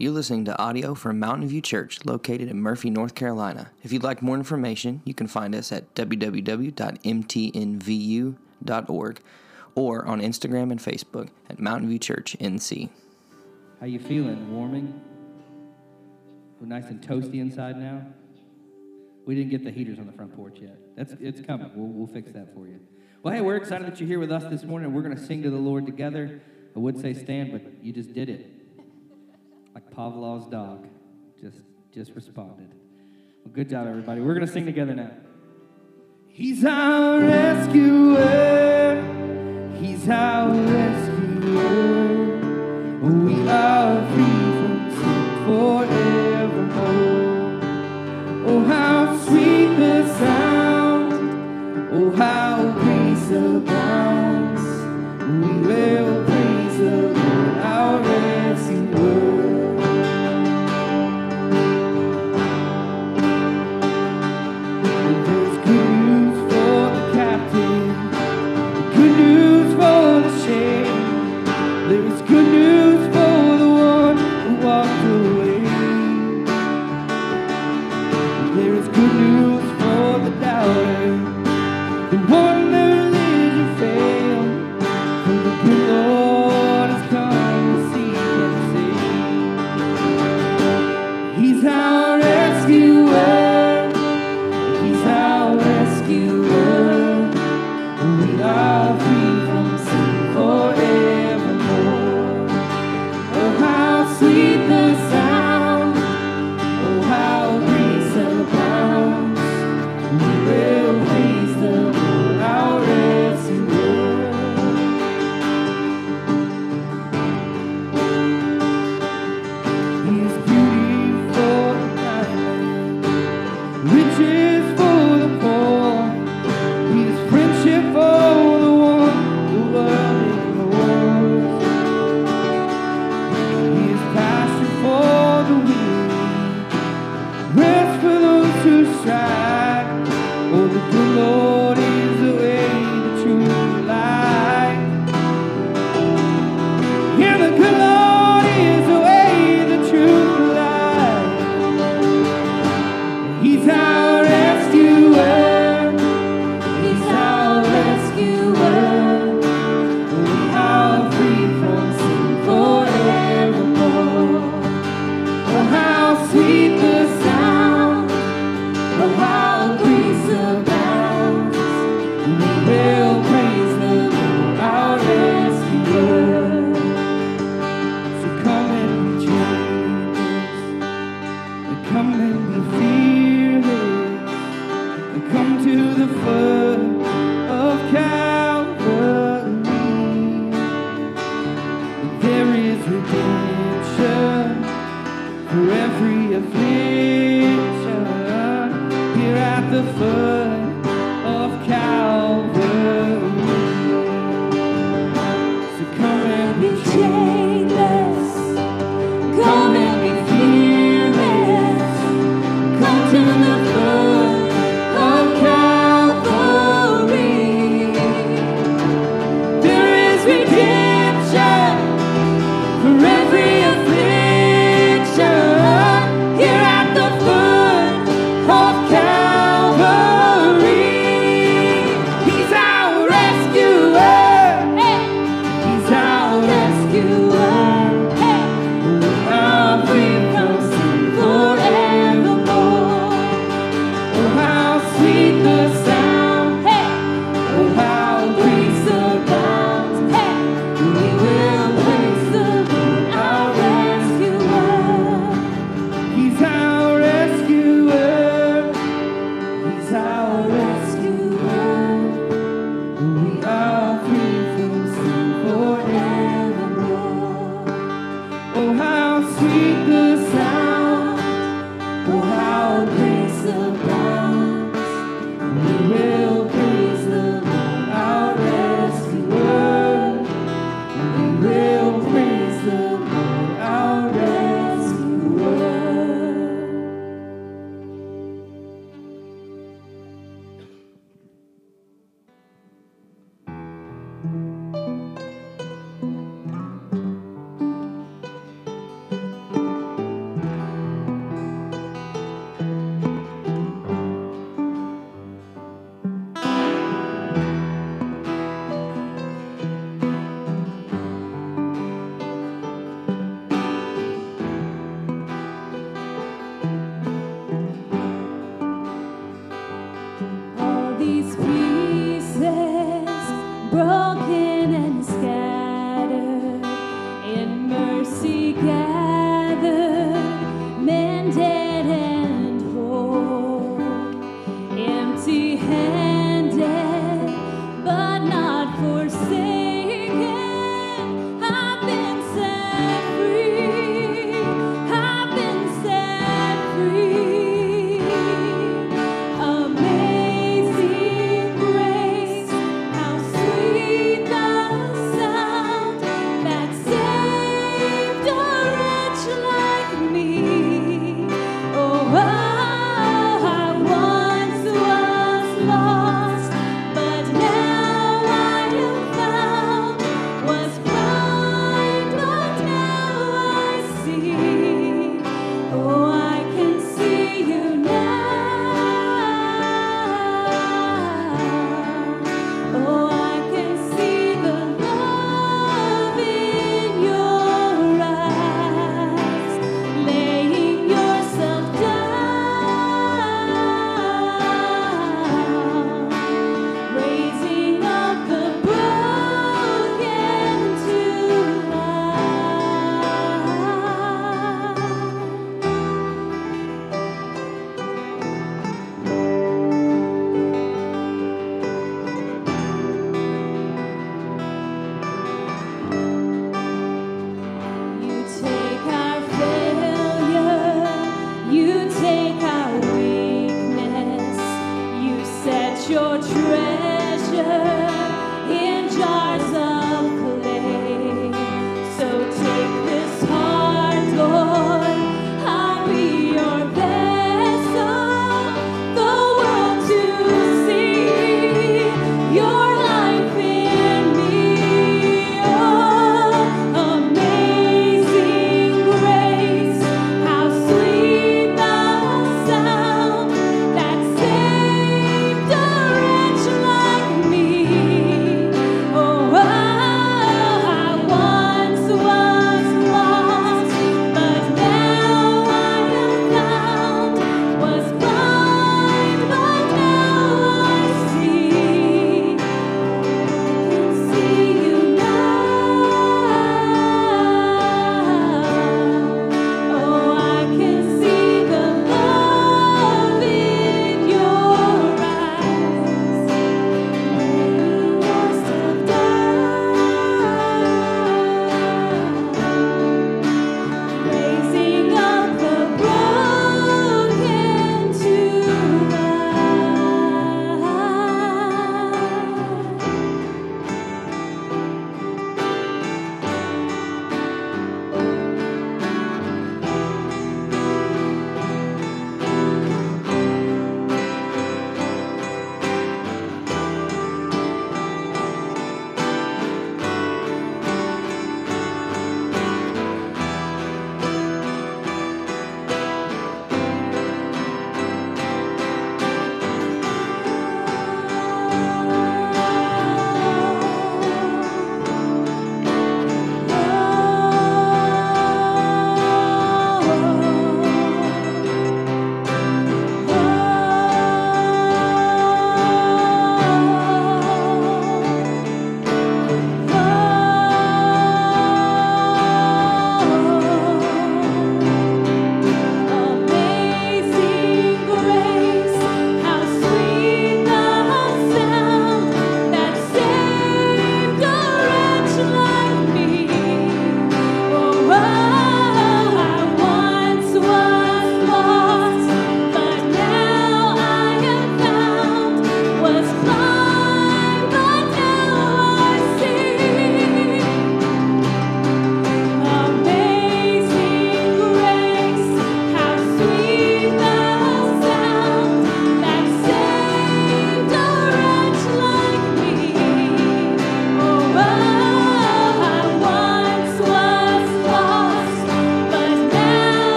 You're listening to audio from Mountain View Church located in Murphy, North Carolina. If you'd like more information, you can find us at www.mtnvu.org or on Instagram and Facebook at Mountain View Church NC. How you feeling? Warming? We're nice and toasty inside now. We didn't get the heaters on the front porch yet. That's it's coming. We'll, we'll fix that for you. Well, hey, we're excited that you're here with us this morning. We're going to sing to the Lord together. I would say stand, but you just did it like Pavlov's dog, just just responded. Well, good job, everybody. We're gonna sing together now. He's our rescuer. He's our rescuer. We are free from sin forever.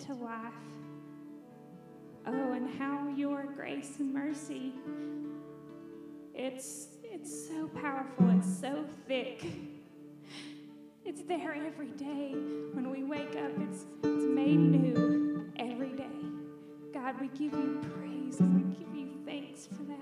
to life. Oh, and how your grace and mercy, it's, it's so powerful, it's so thick. It's there every day. When we wake up, it's, it's made new every day. God, we give you praise and we give you thanks for that.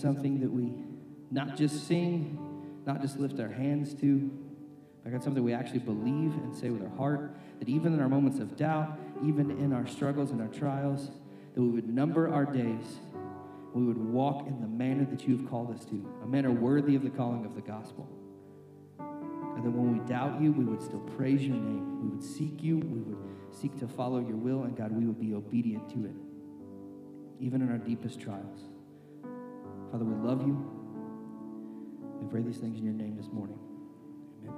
Something that we not just sing, not just lift our hands to, but God, something we actually believe and say with our heart, that even in our moments of doubt, even in our struggles and our trials, that we would number our days, we would walk in the manner that you have called us to, a manner worthy of the calling of the gospel. And that when we doubt you, we would still praise your name. We would seek you. We would seek to follow your will. And God, we would be obedient to it, even in our deepest trials. Father, we love you. We pray these things in your name this morning. Amen.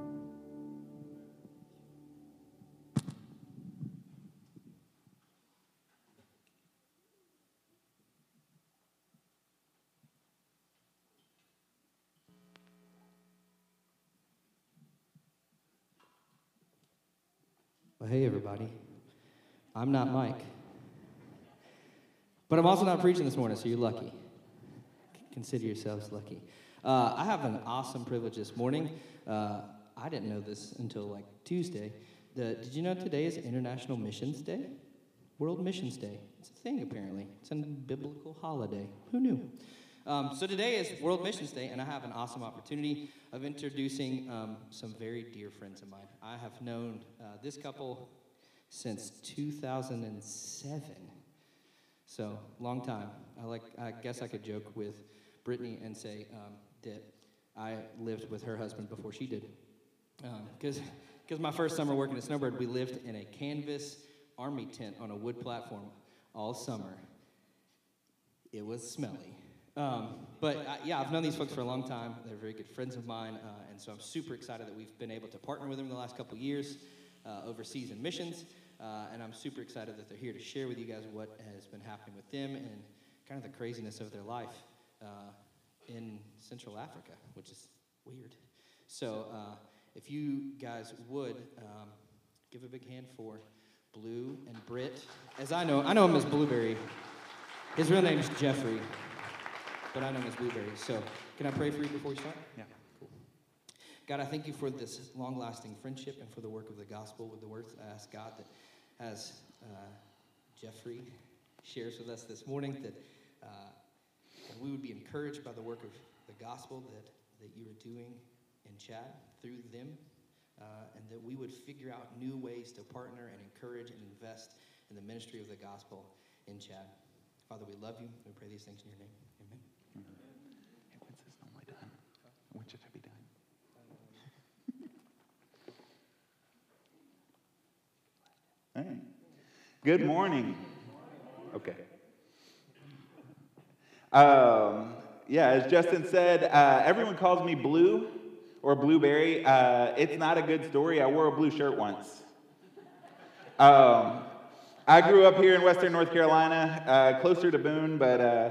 Well, hey, everybody. I'm not Mike. But I'm also not preaching this morning, so you're lucky. Consider yourselves lucky. Uh, I have an awesome privilege this morning. Uh, I didn't know this until like Tuesday. The, did you know today is International Missions Day? World Missions Day. It's a thing, apparently. It's a biblical holiday. Who knew? Um, so today is World Missions Day, and I have an awesome opportunity of introducing um, some very dear friends of mine. I have known uh, this couple since 2007. So long time. I like. I guess I could joke with Brittany and say um, that I lived with her husband before she did, because because my first summer working at Snowbird, we lived in a canvas army tent on a wood platform all summer. It was smelly. Um, but uh, yeah, I've known these folks for a long time. They're very good friends of mine, uh, and so I'm super excited that we've been able to partner with them the last couple years uh, overseas in missions. Uh, and I'm super excited that they're here to share with you guys what has been happening with them and kind of the craziness of their life uh, in Central Africa, which is weird. So uh, if you guys would um, give a big hand for Blue and Britt, as I know, I know him as Blueberry. His real name is Jeffrey, but I know him as Blueberry. So can I pray for you before we start? Yeah. Cool. God, I thank you for this long lasting friendship and for the work of the gospel with the words. I ask God that as uh, Jeffrey shares with us this morning, that, uh, that we would be encouraged by the work of the gospel that, that you are doing in Chad through them, uh, and that we would figure out new ways to partner and encourage and invest in the ministry of the gospel in Chad. Father, we love you. We pray these things in your name. Amen. Hey, when's this normally done? When should it be done? Good morning. Okay. Um, yeah, as Justin said, uh, everyone calls me Blue or Blueberry. Uh, it's not a good story. I wore a blue shirt once. Um, I grew up here in Western North Carolina, uh, closer to Boone, but uh,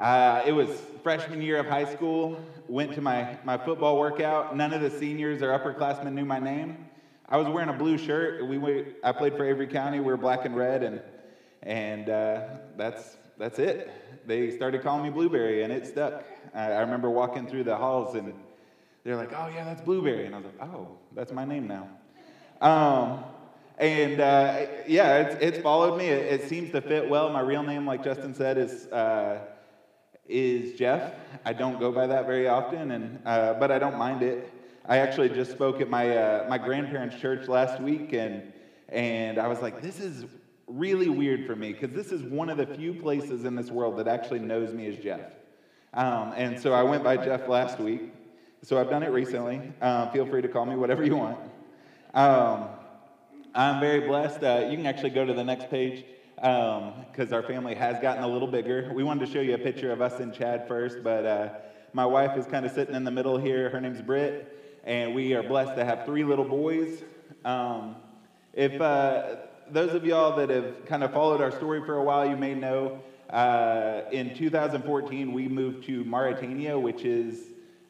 uh, it was freshman year of high school. Went to my, my football workout. None of the seniors or upperclassmen knew my name. I was wearing a blue shirt. We went, I played for Avery County. We were black and red, and and uh, that's that's it. They started calling me Blueberry, and it stuck. I, remember walking through the halls, and they're like, "Oh yeah, that's Blueberry," and I was like, "Oh, that's my name now." Um, and uh, yeah, it's, it's followed me. It, it, seems to fit well. My real name, like Justin said, is uh, is Jeff. I don't go by that very often, and uh, but I don't mind it. I actually just spoke at my uh, my grandparents' church last week, and and I was like, this is really weird for me because this is one of the few places in this world that actually knows me as Jeff. Um, and so I went by Jeff last week. So I've done it recently. Uh, feel free to call me whatever you want. Um, I'm very blessed. Uh, you can actually go to the next page because um, our family has gotten a little bigger. We wanted to show you a picture of us and Chad first, but uh, my wife is kind of sitting in the middle here. Her name's Britt and we are blessed to have three little boys. Um, if uh, those of y'all that have kind of followed our story for a while, you may know uh, in 2014 we moved to Mauritania, which is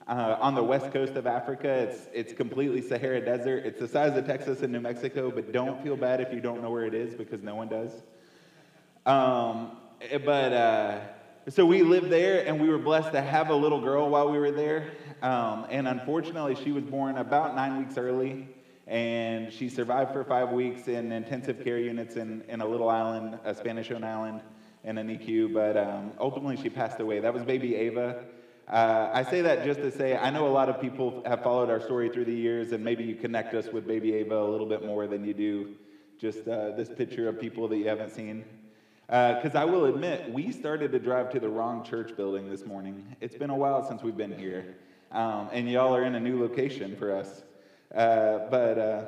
uh, on the west coast of Africa. It's it's completely Sahara Desert. It's the size of Texas and New Mexico, but don't feel bad if you don't know where it is because no one does. Um, but uh, so we lived there, and we were blessed to have a little girl while we were there. Um, and unfortunately, she was born about nine weeks early, and she survived for five weeks in intensive care units in, in a little island, a Spanish owned island, in an NICU. But um, ultimately, she passed away. That was baby Ava. Uh, I say that just to say I know a lot of people have followed our story through the years, and maybe you connect us with baby Ava a little bit more than you do just uh, this picture of people that you haven't seen. Because uh, I will admit, we started to drive to the wrong church building this morning. It's been a while since we've been here, um, and y'all are in a new location for us. Uh, but uh,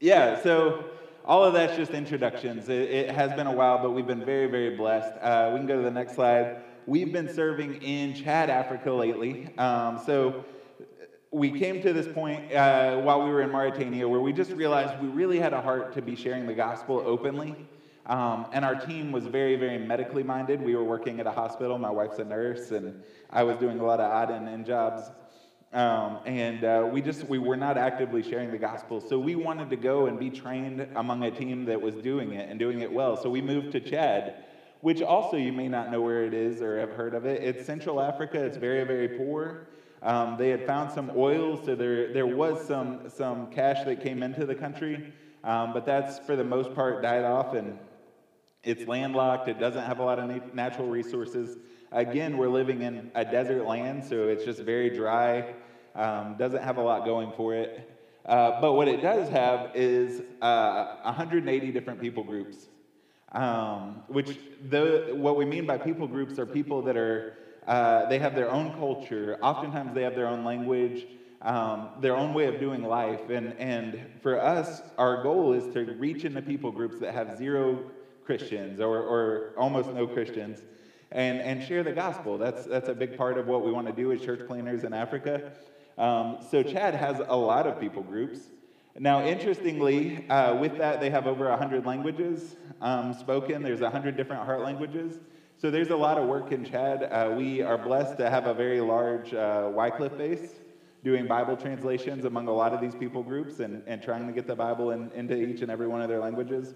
yeah, so all of that's just introductions. It, it, has been a while, but we've been very, very blessed. Uh, we can go to the next slide. We've been serving in Chad, Africa lately. Um, so we came to this point uh, while we were in Mauritania where we just realized we really had a heart to be sharing the gospel openly. Um, and our team was very, very medically minded. We were working at a hospital. My wife's a nurse, and I was doing a lot of odd and end jobs. Um, and uh, we just we were not actively sharing the gospel. So we wanted to go and be trained among a team that was doing it and doing it well. So we moved to Chad, which also you may not know where it is or have heard of it. It's Central Africa. It's very, very poor. Um, they had found some oil, so there, there was some, some cash that came into the country, um, but that's for the most part died off and it's landlocked. It doesn't have a lot of natural resources. Again, we're living in a desert land, so it's just very dry, um, doesn't have a lot going for it. Uh, but what it does have is uh, 180 different people groups, um, which the, what we mean by people groups are people that are uh, they have their own culture. Oftentimes, they have their own language, um, their own way of doing life. And, and for us, our goal is to reach into people groups that have zero Christians or, or almost no Christians and, and share the gospel. That's, that's a big part of what we want to do as church planners in Africa. Um, so, Chad has a lot of people groups. Now, interestingly, uh, with that, they have over 100 languages um, spoken. There's 100 different heart languages. So there's a lot of work in Chad. Uh, we are blessed to have a very large uh, Wycliffe base doing Bible translations among a lot of these people groups and, and trying to get the Bible in, into each and every one of their languages.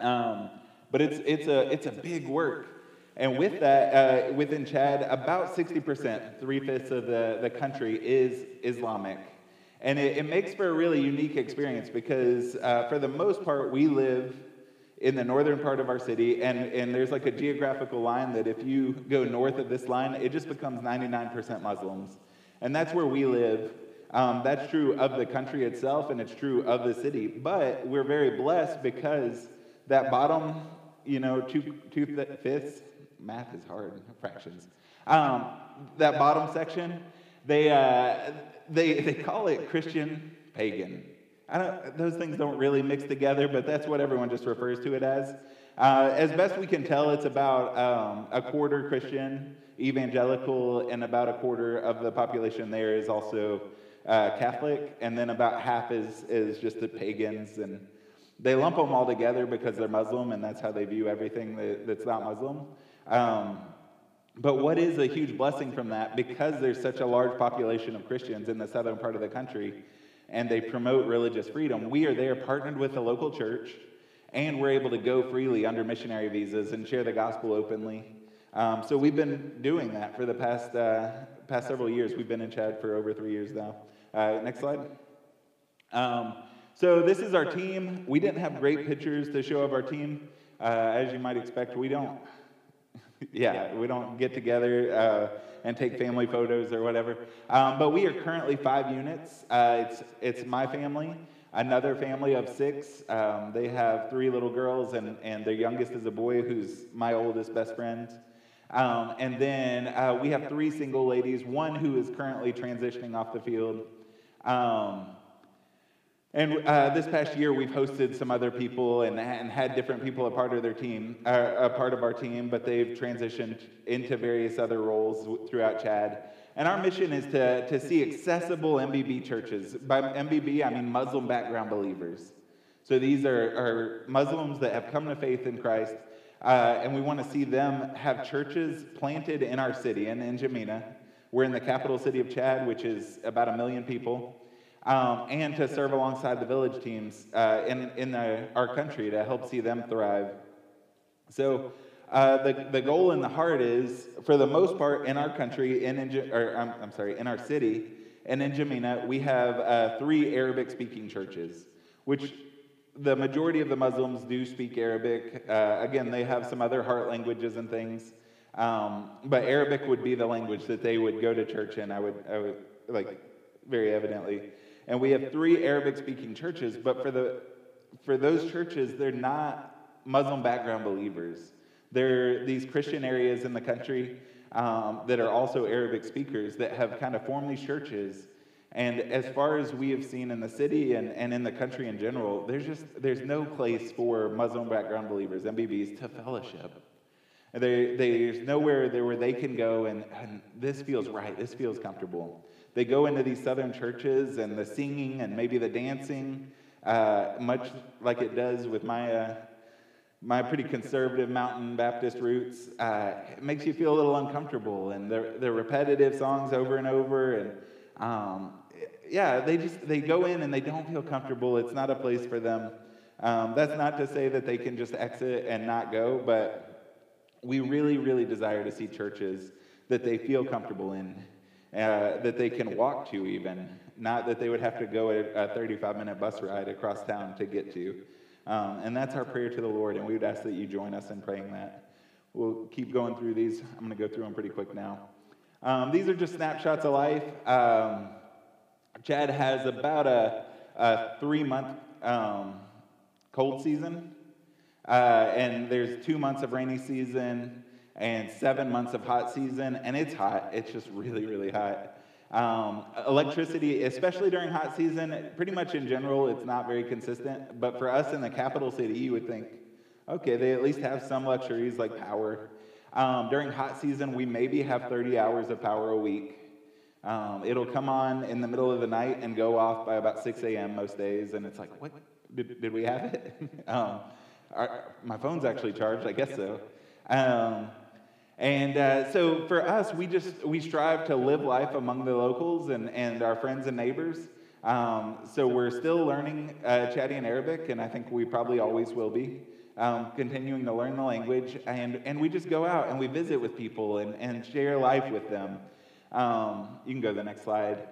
Um, but it's, it's, a, it's a big work. And with that, uh, within Chad, about 60%, three fifths of the, the country is Islamic. And it, it makes for a really unique experience because, uh, for the most part, we live in the northern part of our city, and, and there's like a geographical line that if you go north of this line, it just becomes 99% Muslims. And that's where we live. Um, that's true of the country itself, and it's true of the city. But we're very blessed because that bottom, you know, two, two fifths, math is hard, fractions. Um, that bottom section, they, uh, they, they call it Christian pagan those things don't really mix together, but that's what everyone just refers to it as. Uh, as best we can tell, it's about um, a quarter Christian, evangelical, and about a quarter of the population there is also uh, Catholic, and then about half is, is just the pagans. And they lump them all together because they're Muslim, and that's how they view everything that, that's not Muslim. Um, but what is a huge blessing from that, because there's such a large population of Christians in the southern part of the country, and they promote religious freedom. We are there partnered with a local church, and we're able to go freely under missionary visas and share the gospel openly. Um, so we've been doing that for the past, uh, past several years. We've been in Chad for over three years now. Uh, next slide. Um, so this is our team. We didn't have great pictures to show of our team. Uh, as you might expect, we don't. Yeah, we don't get together uh, and take family photos or whatever. Um, but we are currently five units. Uh, it's, it's my family, another family of six. Um, they have three little girls, and, and their youngest is a boy who's my oldest best friend. Um, and then uh, we have three single ladies, one who is currently transitioning off the field. Um, and uh, this past year, we've hosted some other people and, and had different people a part of their team, uh, a part of our team, but they've transitioned into various other roles throughout Chad. And our mission is to, to see accessible MBB churches. By MBB, I mean Muslim background believers. So these are, are Muslims that have come to faith in Christ, uh, and we want to see them have churches planted in our city, And in N'Djamena. We're in the capital city of Chad, which is about a million people um, and to serve alongside the village teams uh, in, in the, our country to help see them thrive. So, uh, the, the goal in the heart is, for the most part, in our country, in, in or I'm, I'm sorry, in our city, and N'Djamena, we have uh, three Arabic speaking churches, which the majority of the Muslims do speak Arabic. Uh, again, they have some other heart languages and things. Um, but Arabic would be the language that they would go to church in, I would, I would like, very evidently. And we have three Arabic speaking churches, but for, the, for those churches, they're not Muslim background believers. They're these Christian areas in the country um, that are also Arabic speakers that have kind of formed these churches. And as far as we have seen in the city and, and in the country in general, there's just there's no place for Muslim background believers, MBBs, to fellowship. They, there's nowhere there where they can go and, and this feels right, this feels comfortable. They go into these southern churches and the singing and maybe the dancing, uh, much like it does with my, uh, my pretty conservative mountain Baptist roots. Uh, it makes you feel a little uncomfortable and the, the repetitive songs over and over. And um, yeah, they just they go in and they don't feel comfortable. It's not a place for them. Um, that's not to say that they can just exit and not go, but we really, really desire to see churches that they feel comfortable in, uh, that they can walk to, even, not that they would have to go a 35 minute bus ride across town to get to. Um, and that's our prayer to the Lord, and we would ask that you join us in praying that. We'll keep going through these. I'm going to go through them pretty quick now. Um, these are just snapshots of life. Um, Chad has about a, a three month um, cold season. Uh, and there's two months of rainy season and seven months of hot season, and it's hot. It's just really, really hot. Um, electricity, especially during hot season, pretty much in general, it's not very consistent. But for us in the capital city, you would think, okay, they at least have some luxuries like power. Um, during hot season, we maybe have 30 hours of power a week. Um, it'll come on in the middle of the night and go off by about 6 a.m. most days, and it's like, what? Did, did we have it? um, our, my phone's actually charged, I guess so. And uh, so for us, we just we strive to live life among the locals and, and our friends and neighbors. Um, so we're still learning uh, Chadian Arabic, and I think we probably always will be. Um, continuing to learn the language, and, and we just go out and we visit with people and, and share life with them. Um, you can go to the next slide.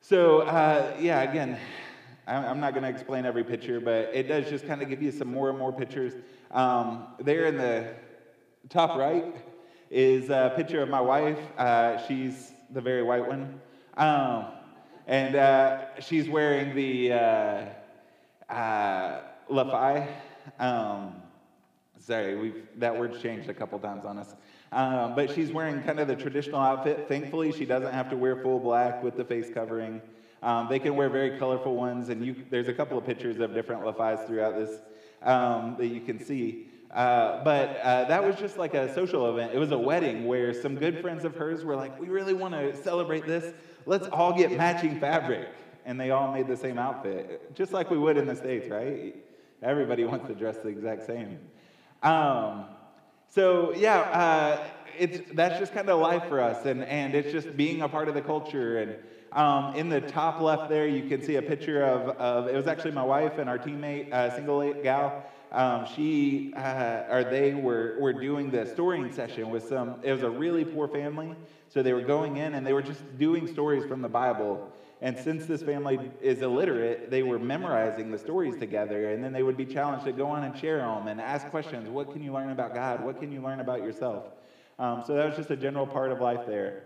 So, uh, yeah, again, I'm not going to explain every picture, but it does just kind of give you some more and more pictures. Um, there in the top right is a picture of my wife. Uh, she's the very white one. Um, and uh, she's wearing the uh, uh. Um, sorry, we've, that word's changed a couple times on us. Um, but she's wearing kind of the traditional outfit. Thankfully, she doesn't have to wear full black with the face covering. Um, they can wear very colorful ones, and you, there's a couple of pictures of different Lafais throughout this um, that you can see. Uh, but uh, that was just like a social event. It was a wedding where some good friends of hers were like, We really want to celebrate this. Let's all get matching fabric. And they all made the same outfit, just like we would in the States, right? Everybody wants to dress the exact same. Um, so, yeah, uh, it's, that's just kind of life for us, and, and it's just being a part of the culture. And um, in the top left there, you can see a picture of, of it was actually my wife and our teammate, uh, single gal. Um, she uh, or they were, were doing the storying session with some, it was a really poor family. So they were going in and they were just doing stories from the Bible. And since this family is illiterate, they were memorizing the stories together. And then they would be challenged to go on and share them and ask questions. What can you learn about God? What can you learn about yourself? Um, so that was just a general part of life there.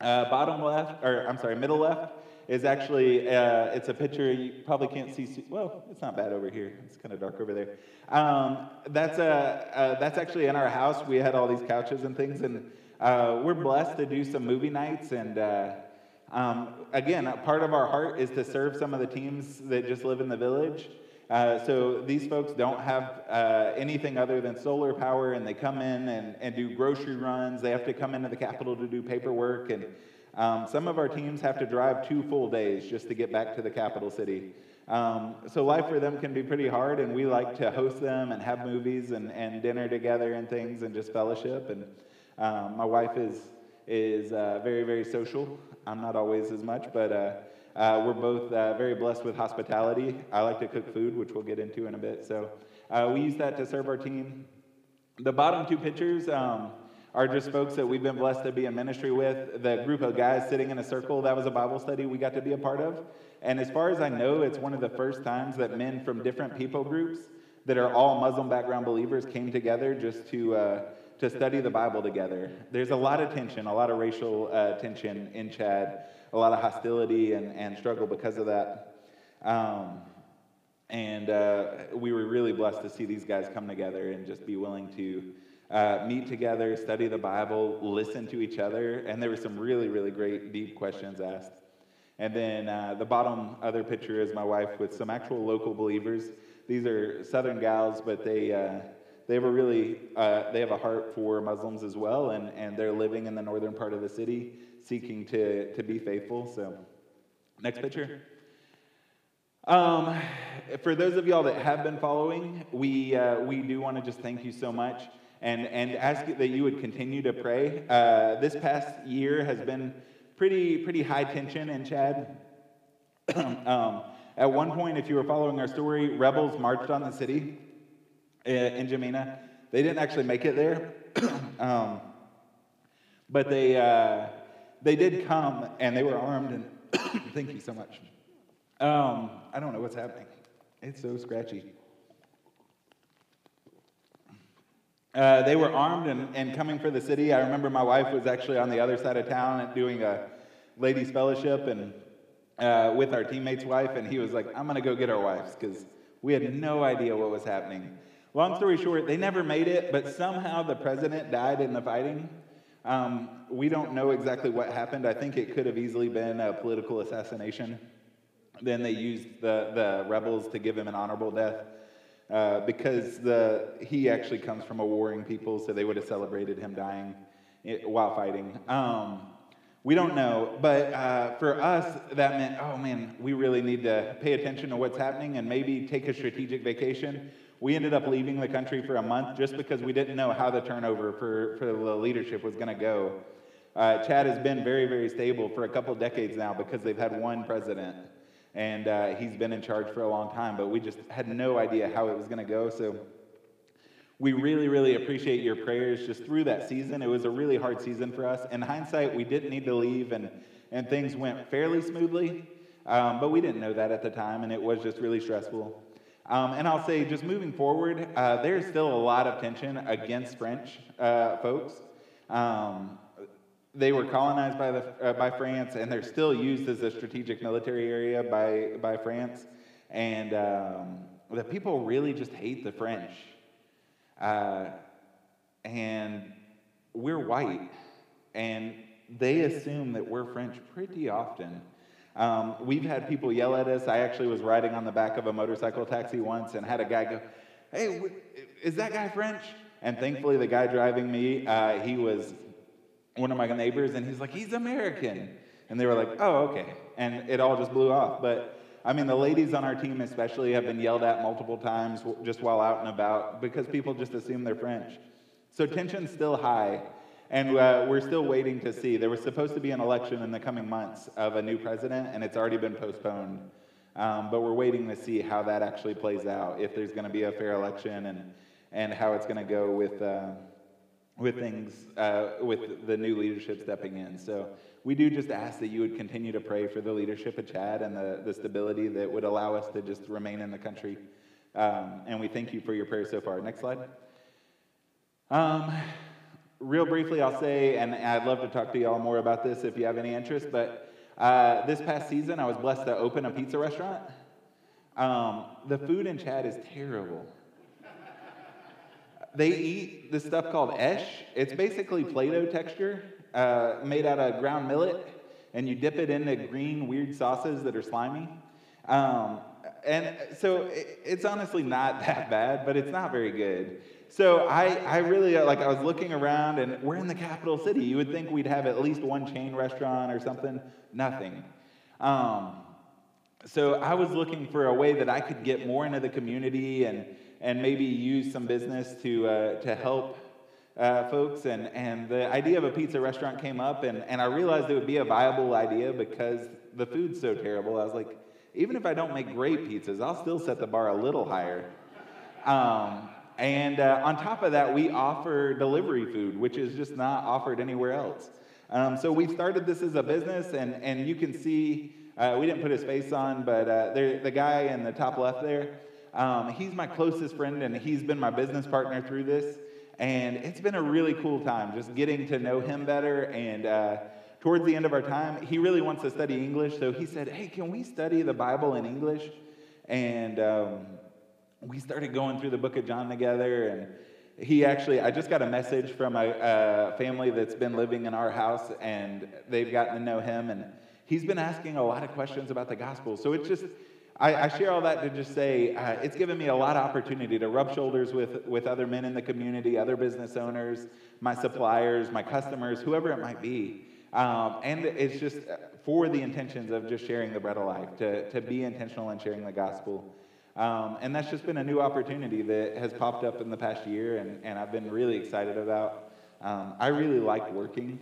Uh, bottom left, or I'm sorry, middle left is actually, uh, it's a picture you probably can't see. Well, it's not bad over here. It's kind of dark over there. Um, that's, a, uh, that's actually in our house. We had all these couches and things, and uh, we're blessed to do some movie nights. And uh, um, again, part of our heart is to serve some of the teams that just live in the village. Uh, so these folks don't have uh, anything other than solar power, and they come in and, and do grocery runs. They have to come into the capital to do paperwork, and um, some of our teams have to drive two full days just to get back to the capital city. Um, so life for them can be pretty hard, and we like to host them and have movies and, and dinner together and things and just fellowship. And um, my wife is is uh, very very social. I'm not always as much, but uh, uh, we're both uh, very blessed with hospitality. I like to cook food, which we'll get into in a bit. So uh, we use that to serve our team. the bottom two pictures um, are just folks that we've been blessed to be in ministry with. The group of guys sitting in a circle, that was a Bible study we got to be a part of. And as far as I know, it's one of the first times that men from different people groups that are all Muslim background believers came together just to, uh, to study the Bible together. There's a lot of tension, a lot of racial uh, tension in Chad, a lot of hostility and, and struggle because of that. Um, and uh, we were really blessed to see these guys come together and just be willing to uh, meet together, study the Bible, listen to each other. And there were some really, really great, deep questions asked. And then uh, the bottom other picture is my wife with some actual local believers. These are Southern gals, but they, uh, they have a really, uh, they have a heart for Muslims as well, and, and they're living in the northern part of the city, seeking to, to be faithful. So, next picture. Um, for those of y'all that have been following, we, uh, we do want to just thank you so much and, and ask that you would continue to pray. Uh, this past year has been pretty, pretty high tension in Chad. um, at one point, if you were following our story, rebels marched on the city uh, N'Djamena. They didn't actually make it there, um, but they, uh, they did come and they were armed. And thank you so much. Um, I don't know what's happening. It's so scratchy. Uh, they were armed and, and coming for the city. I remember my wife was actually on the other side of town doing a ladies' fellowship and uh, with our teammate's wife, and he was like, I'm going to go get our wives because we had no idea what was happening. Long story short, they never made it, but somehow the president died in the fighting. Um, we don't know exactly what happened. I think it could have easily been a political assassination. Then they used the, the rebels to give him an honorable death. Uh, because the, he actually comes from a warring people, so they would have celebrated him dying while fighting. Um, we don't know, but uh, for us, that meant, oh man, we really need to pay attention to what's happening and maybe take a strategic vacation. We ended up leaving the country for a month just because we didn't know how the turnover for, for the leadership was going to go. Uh, Chad has been very, very stable for a couple decades now because they've had one president and uh, he's been in charge for a long time, but we just had no idea how it was going to go. So we really, really appreciate your prayers just through that season. It was a really hard season for us. In hindsight, we didn't need to leave, and, and things went fairly smoothly, um, but we didn't know that at the time, and it was just really stressful. Um, and I'll say, just moving forward, uh, there's still a lot of tension against French uh, folks. Um, they were colonized by, the, uh, by France, and they're still used as a strategic military area by, by France. And um, the people really just hate the French. Uh, and we're white, and they assume that we're French pretty often. Um, we've had people yell at us. I actually was riding on the back of a motorcycle taxi once and had a guy go, Hey, is that guy French? And thankfully, the guy driving me, uh, he was one of my neighbors, and he's like, he's American. And they were like, oh, okay. And it all just blew off. But I mean, the ladies on our team, especially, have been yelled at multiple times just while out and about because people just assume they're French. So tension's still high, and uh, we're still waiting to see. There was supposed to be an election in the coming months of a new president, and it's already been postponed. Um, but we're waiting to see how that actually plays out, if there's going to be a fair election, and, and how it's going to go with. Uh, with things, uh, with the new leadership stepping in. So we do just ask that you would continue to pray for the leadership of Chad and the, the stability that would allow us to just remain in the country. Um, and we thank you for your prayers so far. Next slide. Um, real briefly, I'll say, and I'd love to talk to you all more about this if you have any interest, but uh, this past season, I was blessed to open a pizza restaurant. Um, the food in Chad is terrible they eat this stuff called esh. It's basically Play-Doh texture uh, made out of ground millet, and you dip it into green, weird sauces that are slimy. Um, and so it's honestly not that bad, but it's not very good. So I, I really, like, I was looking around, and we're in the capital city. You would think we'd have at least one chain restaurant or something. Nothing. Um, so I was looking for a way that I could get more into the community and and maybe use some business to, uh, to help uh, folks. And, and the idea of a pizza restaurant came up, and, and I realized it would be a viable idea because the food's so terrible. I was like, even if I don't make great pizzas, I'll still set the bar a little higher. Um, and uh, on top of that, we offer delivery food, which is just not offered anywhere else. Um, so we started this as a business, and, and you can see, uh, we didn't put his face on, but uh, there, the guy in the top left there, um, he's my closest friend, and he's been my business partner through this. And it's been a really cool time just getting to know him better. And uh, towards the end of our time, he really wants to study English. So he said, Hey, can we study the Bible in English? And um, we started going through the book of John together. And he actually, I just got a message from a, a, family that's been living in our house, and they've gotten to know him. And he's been asking a lot of questions about the gospel. So it's just, I, I share all that to just say uh, it's given me a lot of opportunity to rub shoulders with, with other men in the community, other business owners, my suppliers, my customers, whoever it might be. Um, and it's just for the intentions of just sharing the bread of life, to, to be intentional in sharing the gospel. Um, and that's just been a new opportunity that has popped up in the past year, and, and I've been really excited about. Um, I really like working,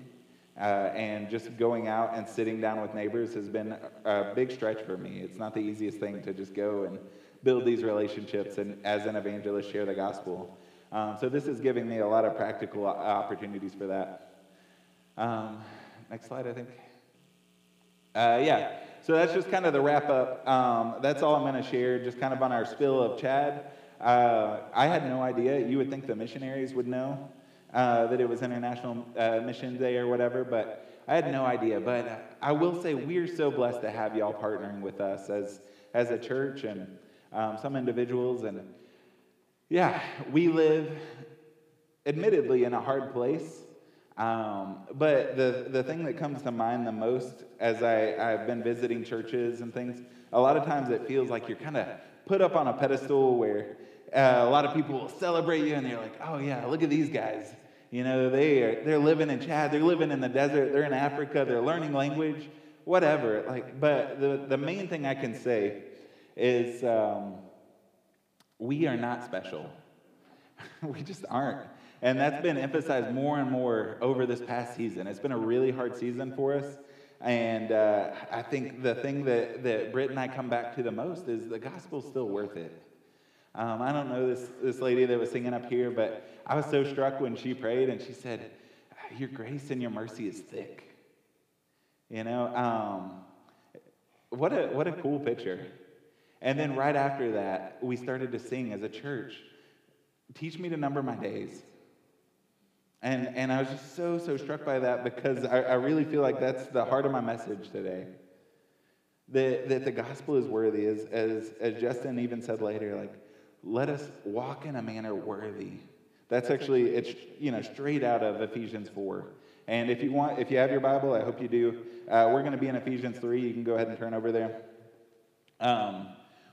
uh, and just going out and sitting down with neighbors has been a big stretch for me. It's not the easiest thing to just go and build these relationships and, as an evangelist, share the gospel. Um, so this is giving me a lot of practical opportunities for that. Um, next slide, I think. Uh, yeah. So that's just kind of the wrap up. Um, that's all I'm going to share, just kind of on our spill of Chad. Uh, I had no idea. You would think the missionaries would know uh, that it was International uh, Mission Day or whatever, but I had no idea. But I will say we're so blessed to have y'all partnering with us as, as a church and um, some individuals. And yeah, we live, admittedly, in a hard place. Um, but the, the thing that comes to mind the most as I, I've been visiting churches and things, a lot of times it feels like you're kind of put up on a pedestal where uh, a lot of people will celebrate you and they're like, oh yeah, look at these guys. You know, they are, they're living in Chad, they're living in the desert, they're in Africa, they're learning language, whatever. Like, but the, the main thing I can say is um, we are not special. we just aren't. And that's been emphasized more and more over this past season. It's been a really hard season for us. And uh, I think the thing that, that Britt and I come back to the most is the gospel's still worth it. Um, I don't know this, this lady that was singing up here, but I was so struck when she prayed and she said, Your grace and your mercy is thick. You know, um, what, a, what a cool picture. And then right after that, we started to sing as a church Teach me to number my days. And, and I was just so, so struck by that because I, I really feel like that's the heart of my message today. That, that the gospel is worthy, as, as, as Justin even said later, like, let us walk in a manner worthy. That's actually, it's, you know, straight out of Ephesians 4. And if you want, if you have your Bible, I hope you do. Uh, we're going to be in Ephesians 3. You can go ahead and turn over there. Um,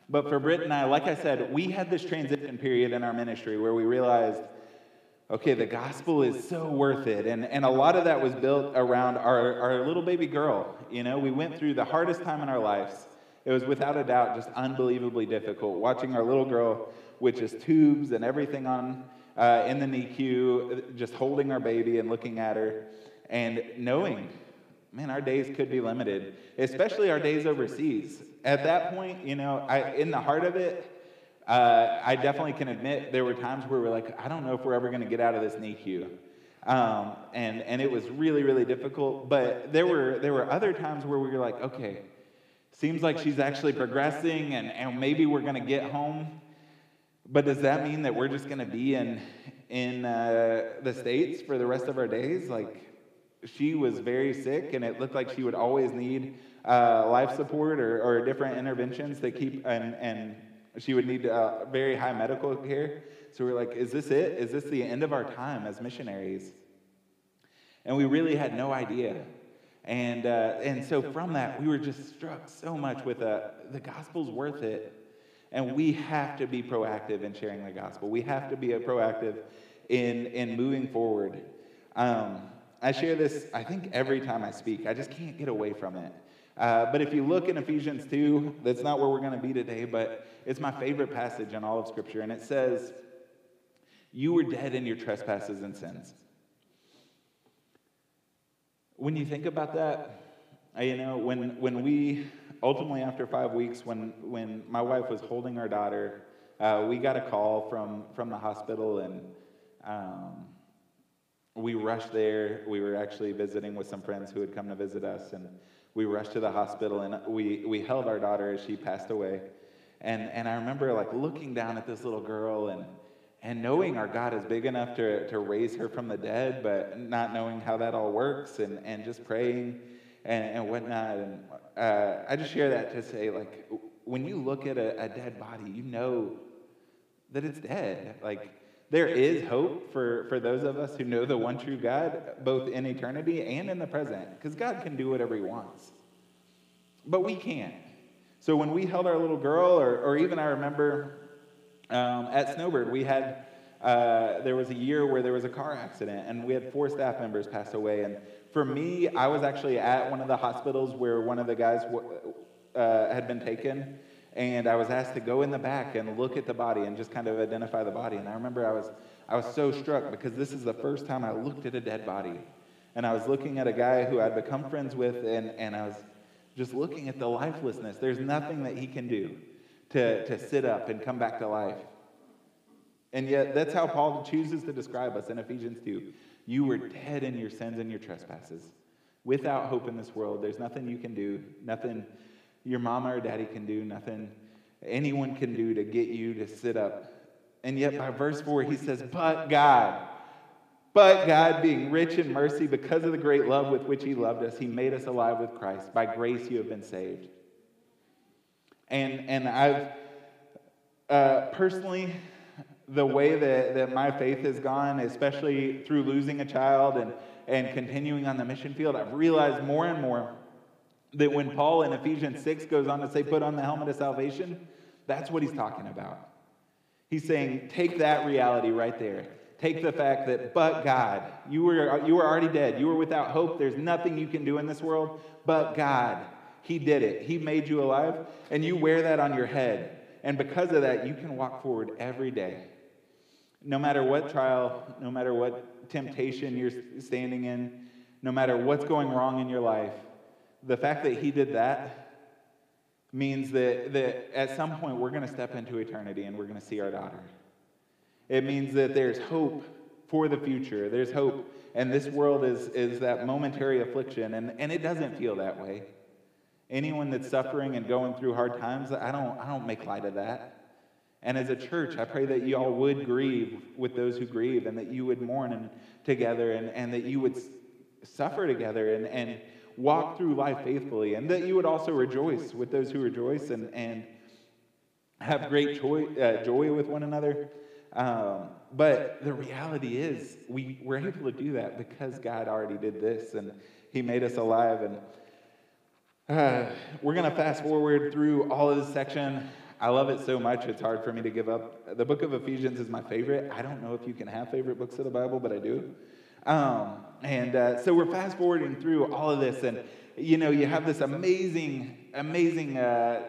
but for Britt and I, like I said, we had this transition period in our ministry where we realized okay, the gospel is so worth it. And, and a lot of that was built around our, our little baby girl. You know, we went through the hardest time in our lives. It was without a doubt just unbelievably difficult watching our little girl with just tubes and everything on uh, in the NICU, just holding our baby and looking at her and knowing, man, our days could be limited, especially our days overseas. At that point, you know, I, in the heart of it, uh, I definitely can admit there were times where we're like, I don't know if we're ever going to get out of this NICU. Um, and, and it was really, really difficult. But there were, there were other times where we were like, okay, seems like she's actually progressing and, and maybe we're going to get home. But does that mean that we're just going to be in, in uh, the States for the rest of our days? Like, she was very sick and it looked like she would always need uh, life support or, or different interventions to keep and, and she would need uh, very high medical care. So we are like, is this it? Is this the end of our time as missionaries? And we really had no idea. And, uh, and so from that, we were just struck so much with uh, the gospel's worth it. And we have to be proactive in sharing the gospel. We have to be proactive in, in moving forward. Um, I share this, I think, every time I speak. I just can't get away from it. Uh, but if you look in Ephesians 2, that's not where we're going to be today, but it's my favorite passage in all of Scripture. And it says, You were dead in your trespasses and sins. When you think about that, uh, you know, when, when we ultimately, after five weeks, when, when my wife was holding our daughter uh, we got a call from, from the hospital, and um, we rushed there. We were actually visiting with some friends who had come to visit us, and we rushed to the hospital, and we, we held our daughter as she passed away. And, and I remember like looking down at this little girl and, and knowing our God is big enough to, to raise her from the dead, but not knowing how that all works and, and just praying and, and whatnot. And uh, I just share that to say, like, when you look at a, a dead body, you know that it's dead. Like, there is hope for, for those of us who know the one true God, both in eternity and in the present, because God can do whatever He wants. But we can't. So when we held our little girl, or, or even I remember um, at Snowbird, we had, uh, there was a year where there was a car accident, and we had four staff members pass away. And for me, I was actually at one of the hospitals where one of the guys uh, had been taken and I was asked to go in the back and look at the body and just kind of identify the body. And I remember I was, I was so struck because this is the first time I looked at a dead body. And I was looking at a guy who I'd become friends with, and, and I was just looking at the lifelessness. There's nothing that he can do to, to sit up and come back to life. And yet, that's how Paul chooses to describe us in Ephesians 2. You were dead in your sins and your trespasses. Without hope in this world, there's nothing you can do, nothing your mama or daddy can do, nothing anyone can do to get you to sit up. And yet, by verse 4, he says, But God, but God, being rich in mercy because of the great love with which he loved us, he made us alive with Christ. By grace, you have been saved. And, and I've uh, personally, the way that, that my faith has gone, especially through losing a child and, and continuing on the mission field, I've realized more and more that when Paul in Ephesians 6 goes on to say, put on the helmet of salvation, that's what he's talking about. He's saying, take that reality right there. Take the fact that, but God, you were, you were already dead. You were without hope. There's nothing you can do in this world, but God. He did it. He made you alive, and you wear that on your head. And because of that, you can walk forward every day. No matter what trial, no matter what temptation you're standing in, no matter what's going wrong in your life, the fact that he did that means that, that at some point we're going to step into eternity and we're going to see our daughter. It means that there's hope for the future. There's hope. And this world is, is that momentary affliction, and, and it doesn't feel that way. Anyone that's suffering and going through hard times, I don't, I don't make light of that. And as a church, I pray that you all would grieve with those who grieve and that you would mourn and, together and, and that you would suffer together and, and walk through life faithfully, and that you would also rejoice with those who rejoice and, and have great joy, uh, joy with one another. Um, but the reality is, we, we're able to do that because God already did this and He made us alive. And uh, we're going to fast forward through all of this section. I love it so much, it's hard for me to give up. The book of Ephesians is my favorite. I don't know if you can have favorite books of the Bible, but I do. Um, and uh, so we're fast forwarding through all of this, and you know, you have this amazing, amazing uh,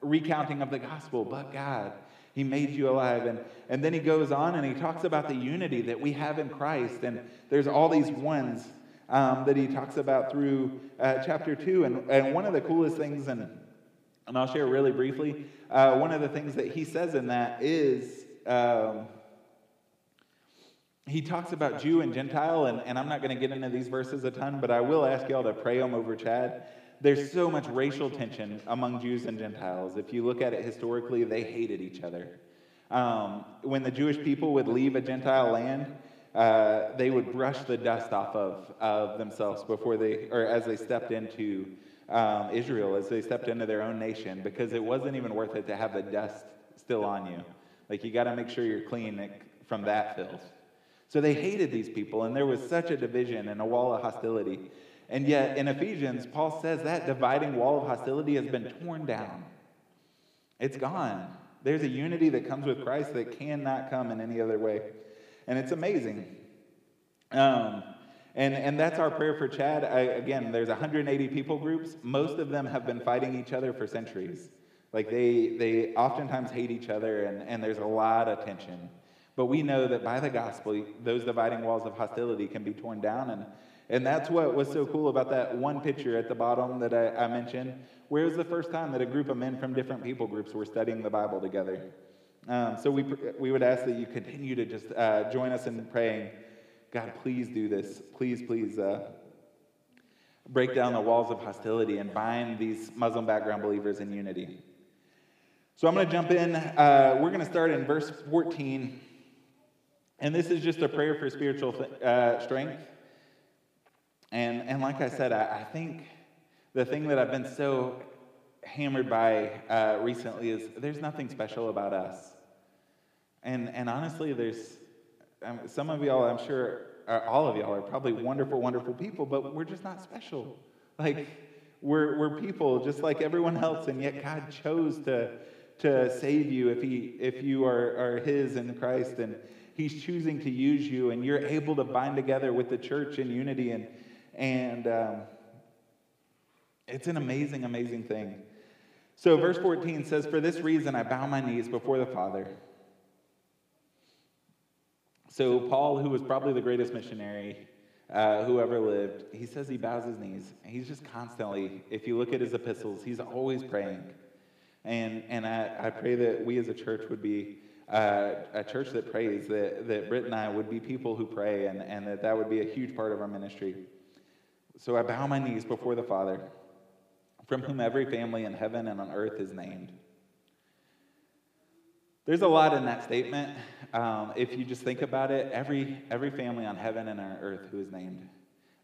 recounting of the gospel, but God. He made you alive. And, and then he goes on and he talks about the unity that we have in Christ. And there's all these ones um, that he talks about through uh, chapter 2. And, and one of the coolest things, and, and I'll share really briefly, uh, one of the things that he says in that is. Um, he talks about Jew and Gentile, and, and I'm not going to get into these verses a ton, but I will ask y'all to pray them over Chad. There's so much racial tension among Jews and Gentiles. If you look at it historically, they hated each other. Um, when the Jewish people would leave a Gentile land, uh, they would brush the dust off of, of themselves before they, or as they stepped into um, Israel, as they stepped into their own nation, because it wasn't even worth it to have the dust still on you. Like, you got to make sure you're clean from that filth. So they hated these people, and there was such a division and a wall of hostility. And yet, in Ephesians, Paul says that dividing wall of hostility has been torn down. It's gone. There's a unity that comes with Christ that cannot come in any other way. And it's amazing. Um, and, and that's our prayer for Chad. I, again, there's 180 people groups. Most of them have been fighting each other for centuries. Like they, they oftentimes hate each other, and, and there's a lot of tension. But we know that by the gospel, those dividing walls of hostility can be torn down. And, and that's what was so cool about that one picture at the bottom that I, I mentioned. Where was the first time that a group of men from different people groups were studying the Bible together? Um, so we, we would ask that you continue to just uh, join us in praying. God, please do this. Please, please uh, break down the walls of hostility and bind these Muslim background believers in unity. So I'm going to jump in. Uh, we're going to start in verse 14. And this is just a prayer for spiritual uh, strength. And, and like I said, I, I, think the thing that I've been so hammered by uh, recently is there's nothing special about us. And, and honestly, there's um, some of y'all, I'm sure, uh, all of y'all are probably wonderful, wonderful people, but we're just not special. Like, we're, we're people just like everyone else, and yet God chose to, to save you if, he, if you are, are His in Christ, and He's choosing to use you, and you're able to bind together with the church in unity. And, and um, it's an amazing, amazing thing. So, verse 14 says, For this reason I bow my knees before the Father. So, Paul, who was probably the greatest missionary uh, who ever lived, he says he bows his knees. He's just constantly, if you look at his epistles, he's always praying. And, and I, I pray that we as a church would be uh, a church that prays, that, that Britt and I would be people who pray, and, and that that would be a huge part of our ministry. So I bow my knees before the Father from whom every family in heaven and on earth is named. There's a lot in that statement. Um, if you just think about it, every, every family on heaven and on earth who is named.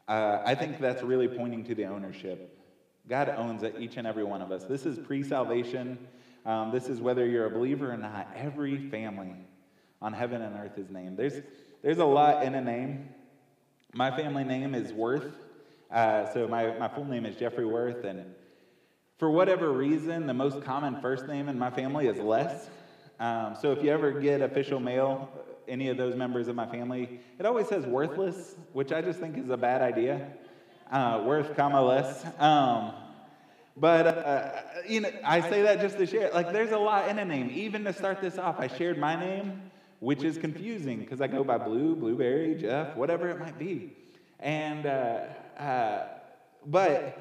Uh, I think that's really pointing to the ownership. God owns each and every one of us. This is pre salvation. Um, this is whether you're a believer or not. Every family on heaven and earth is named. There's, there's a lot in a name. My family name is Worth. Uh, so my, my full name is Jeffrey Worth, and for whatever reason, the most common first name in my family is Les. Um, so if you ever get official mail, any of those members of my family, it always says worthless, which I just think is a bad idea. Uh, worth, comma, less. Um, but, uh, you know, I say that just to share. Like, there's a lot in a name. Even to start this off, I shared my name, which is confusing because I go by Blue, Blueberry, Jeff, whatever it might be. And, uh, uh but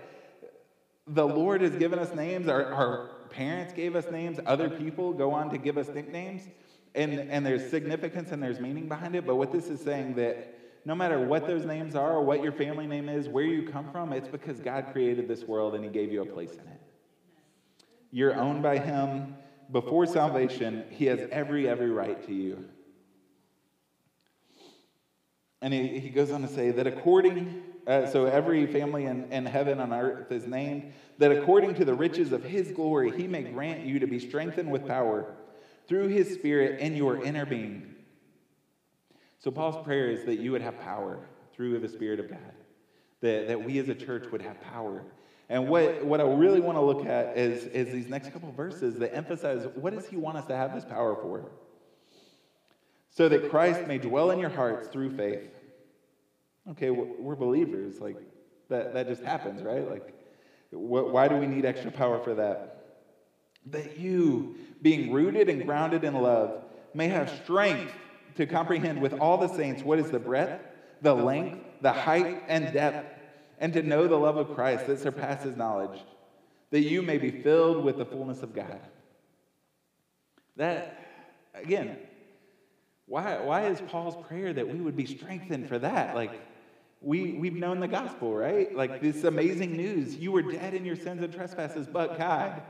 the Lord has given us names. Our, our parents gave us names. Other people go on to give us nicknames. And, and there's significance and there's meaning behind it. But what this is saying that no matter what those names are or what your family name is, where you come from, it's because God created this world and He gave you a place in it. You're owned by Him. Before salvation, He has every, every right to you. And he, he goes on to say that according uh, so every family in, in heaven and earth is named, that according to the riches of his glory, he may grant you to be strengthened with power through his spirit in your inner being. So Paul's prayer is that you would have power through the Spirit of God, that, that we as a church would have power. And what, what I really want to look at is, is these next couple verses that emphasize what does he want us to have this power for? So that Christ may dwell in your hearts through faith okay, we're believers. Like, that, that just happens, right? Like, why do we need extra power for that? That you, being rooted and grounded in love, may have strength to comprehend with all the saints what is the breadth, the length, the height, and depth, and to know the love of Christ that surpasses knowledge, that you may be filled with the fullness of God. That, again, why, why is Paul's prayer that we would be strengthened for that? Like, we, we've known the gospel, right? Like this amazing news. You were dead in your sins and trespasses, but God.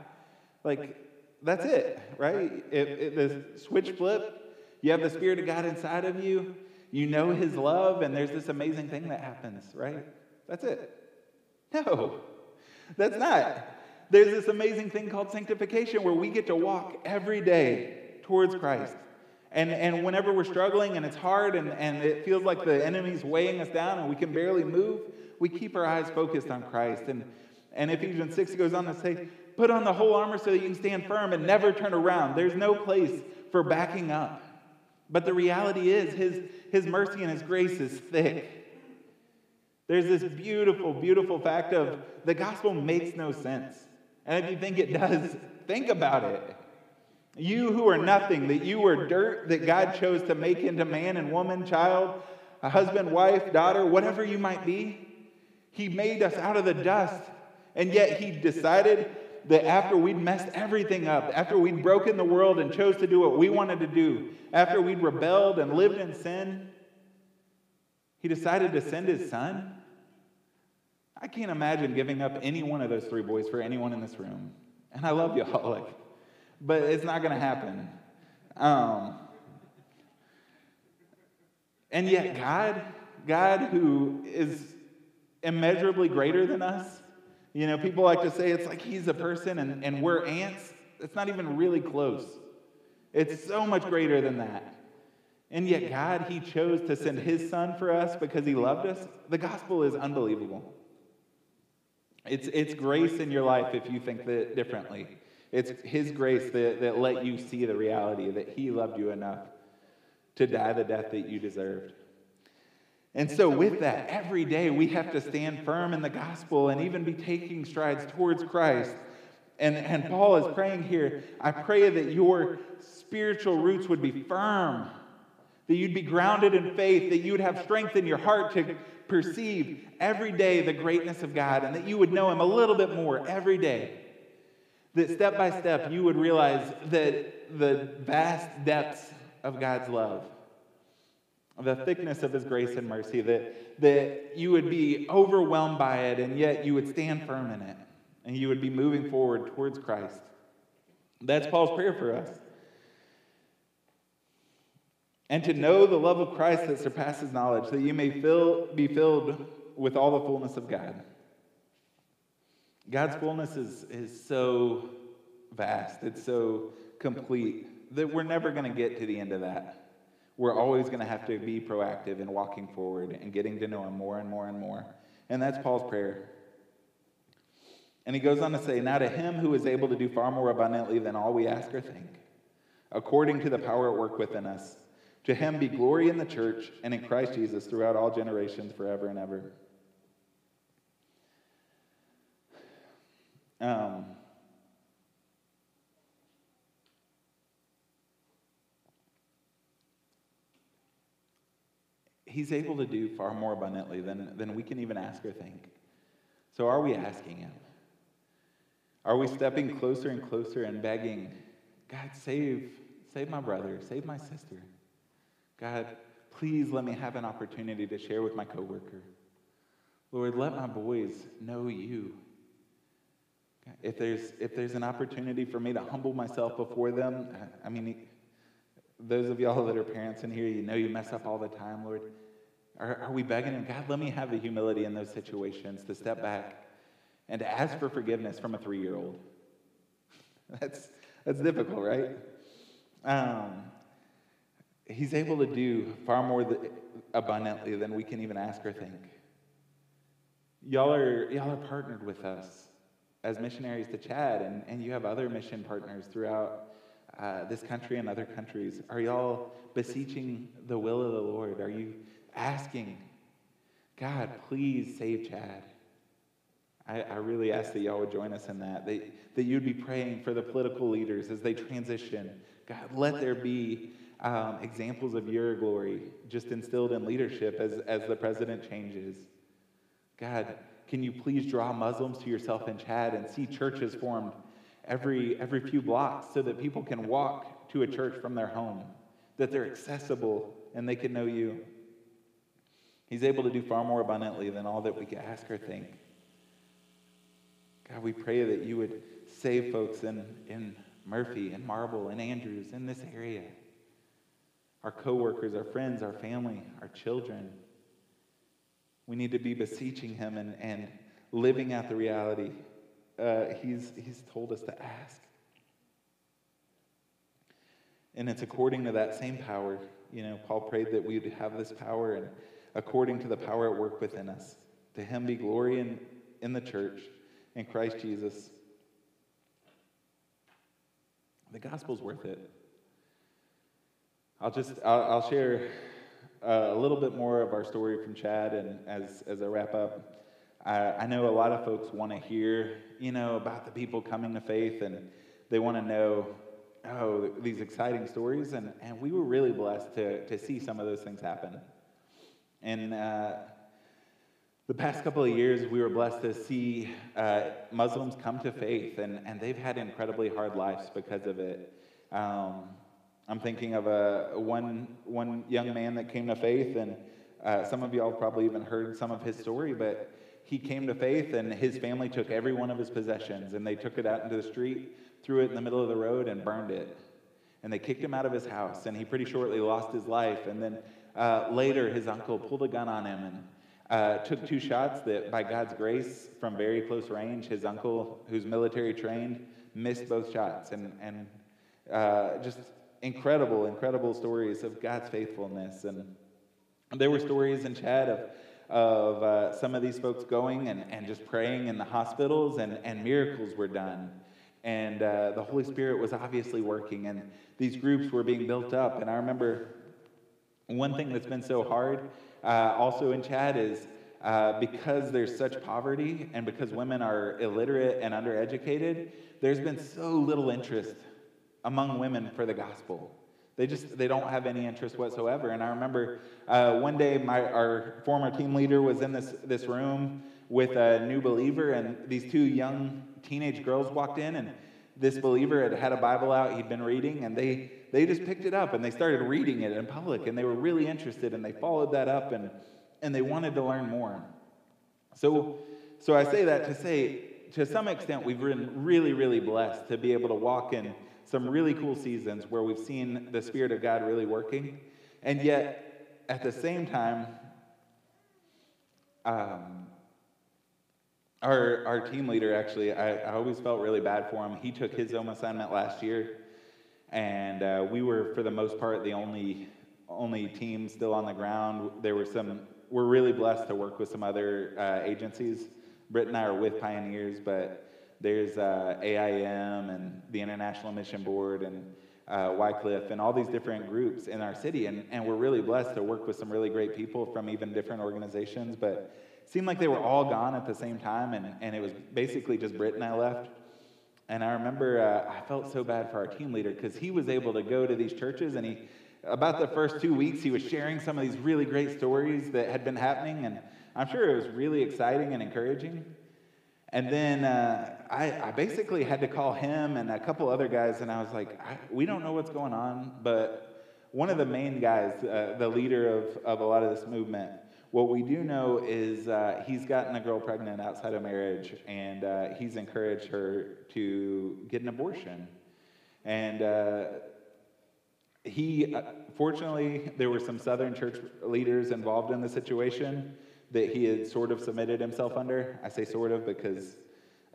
Like, that's it, right? If, if the switch flip, you have the Spirit of God inside of you, you know His love, and there's this amazing thing that happens, right? That's it. No, that's not. There's this amazing thing called sanctification where we get to walk every day towards Christ. And, and whenever we're struggling and it's hard and, and it feels like the enemy's weighing us down and we can barely move, we keep our eyes focused on Christ. And, and Ephesians 6 goes on to say, put on the whole armor so that you can stand firm and never turn around. There's no place for backing up. But the reality is, his, his mercy and his grace is thick. There's this beautiful, beautiful fact of the gospel makes no sense. And if you think it does, think about it. You who are nothing, that you were dirt that God chose to make into man and woman, child, a husband, wife, daughter, whatever you might be. He made us out of the dust. And yet he decided that after we'd messed everything up, after we'd broken the world and chose to do what we wanted to do, after we'd rebelled and lived in sin, he decided to send his son? I can't imagine giving up any one of those three boys for anyone in this room. And I love y'all, like, but it's not going to happen. Um, and yet, God, God who is immeasurably greater than us, you know, people like to say it's like he's a person and, and we're ants. It's not even really close. It's so much greater than that. And yet, God, He chose to send His Son for us because He loved us. The gospel is unbelievable. It's, it's grace in your life if you think that differently. It's His grace that, that let you see the reality that He loved you enough to die the death that you deserved. And so, with that, every day we have to stand firm in the gospel and even be taking strides towards Christ. And, and Paul is praying here I pray that your spiritual roots would be firm, that you'd be grounded in faith, that you would have strength in your heart to perceive every day the greatness of God, and that you would know Him a little bit more every day. That step by step you would realize that the vast depths of God's love, the thickness of His grace and mercy, that, that you would be overwhelmed by it, and yet you would stand firm in it, and you would be moving forward towards Christ. That's Paul's prayer for us. And to know the love of Christ that surpasses knowledge, that you may fill, be filled with all the fullness of God. God's fullness is, is so vast, it's so complete, that we're never going to get to the end of that. We're always going to have to be proactive in walking forward and getting to know Him more and more and more. And that's Paul's prayer. And he goes on to say, Now to Him who is able to do far more abundantly than all we ask or think, according to the power at work within us, to Him be glory in the church and in Christ Jesus throughout all generations, forever and ever. Um, He's able to do far more abundantly than, than we can even ask or think. So, are we asking Him? Are we stepping closer and closer and begging, God, save, save my brother, save my sister? God, please let me have an opportunity to share with my coworker. Lord, let my boys know you. If there's, if there's an opportunity for me to humble myself before them, I mean, those of y'all that are parents in here, you know you mess up all the time, Lord. Are, are we begging Him, God, let me have the humility in those situations to step back and to ask for forgiveness from a three year old? That's, that's difficult, right? Um, he's able to do far more abundantly than we can even ask or think. Y'all are, y'all are partnered with us as missionaries to Chad, and, and you have other mission partners throughout uh, this country and other countries. Are y'all beseeching the will of the Lord? Are you asking, God, please save Chad. I, I, really ask that y'all would join us in that, that, that you'd be praying for the political leaders as they transition. God, let there be um, examples of your glory just instilled in leadership as, as the president changes. God, can you please draw Muslims to yourself in Chad and see churches formed every, every few blocks so that people can walk to a church from their home, that they're accessible and they can know you? He's able to do far more abundantly than all that we could ask or think. God, we pray that you would save folks in, in Murphy and Marble and Andrews in this area. Our coworkers, our friends, our family, our children. We need to be beseeching him and, and living out the reality uh, he's, he's told us to ask. And it's according to that same power. You know, Paul prayed that we'd have this power and according to the power at work within us. To him be glory in, in the church, in Christ Jesus. The gospel's worth it. I'll just, I'll, I'll share uh, a little bit more of our story from Chad, and as, as I wrap up, I, I know a lot of folks want to hear, you know, about the people coming to faith, and they want to know, oh, these exciting stories, and, and we were really blessed to, to see some of those things happen. And uh, the past couple of years, we were blessed to see uh, Muslims come to faith, and, and they've had incredibly hard lives because of it. Um, I'm thinking of a one one young man that came to faith, and uh, some of y'all probably even heard some of his story, but he came to faith, and his family took every one of his possessions, and they took it out into the street, threw it in the middle of the road, and burned it. And they kicked him out of his house, and he pretty shortly lost his life. And then uh, later, his uncle pulled a gun on him and uh, took two shots that, by God's grace, from very close range, his uncle, who's military trained, missed both shots. And, and uh, just incredible, incredible stories of God's faithfulness. And there were stories in Chad of, of uh, some of these folks going and, and just praying in the hospitals, and, and miracles were done. And uh, the Holy Spirit was obviously working, and these groups were being built up. And I remember one thing that's been so hard uh, also in Chad is uh, because there's such poverty and because women are illiterate and undereducated, there's been so little interest among women for the gospel. They just they don't have any interest whatsoever. And I remember uh, one day my our former team leader was in this this room with a new believer, and these two young teenage girls walked in, and this believer had had a Bible out he'd been reading, and they they just picked it up and they started reading it in public, and they were really interested, and they followed that up, and and they wanted to learn more. So so I say that to say to some extent we've been really really blessed to be able to walk in some really cool seasons where we've seen the Spirit of God really working. And yet, at the same time, um, our, our team leader actually, I, I, always felt really bad for him. He took his own assignment last year, and uh, we were, for the most part, the only, only team still on the ground. There were some, we're really blessed to work with some other uh, agencies. Britt and I are with Pioneers, but there's uh, AIM and the International Mission Board and uh, Wycliffe and all these different groups in our city. And, and we're really blessed to work with some really great people from even different organizations. But it seemed like they were all gone at the same time. And, and it was basically just Britt and I left. And I remember uh, I felt so bad for our team leader because he was able to go to these churches and he, about the first two weeks, he was sharing some of these really great stories that had been happening. And I'm sure it was really exciting and encouraging. And then uh, I, I, basically had to call him and a couple other guys, and I was like, I, we don't know what's going on, but one of the main guys, uh, the leader of, of a lot of this movement, what we do know is uh, he's gotten a girl pregnant outside of marriage, and uh, he's encouraged her to get an abortion. And uh, he, uh, fortunately, there were some Southern church leaders involved in the situation that he had sort of submitted himself under. I say sort of because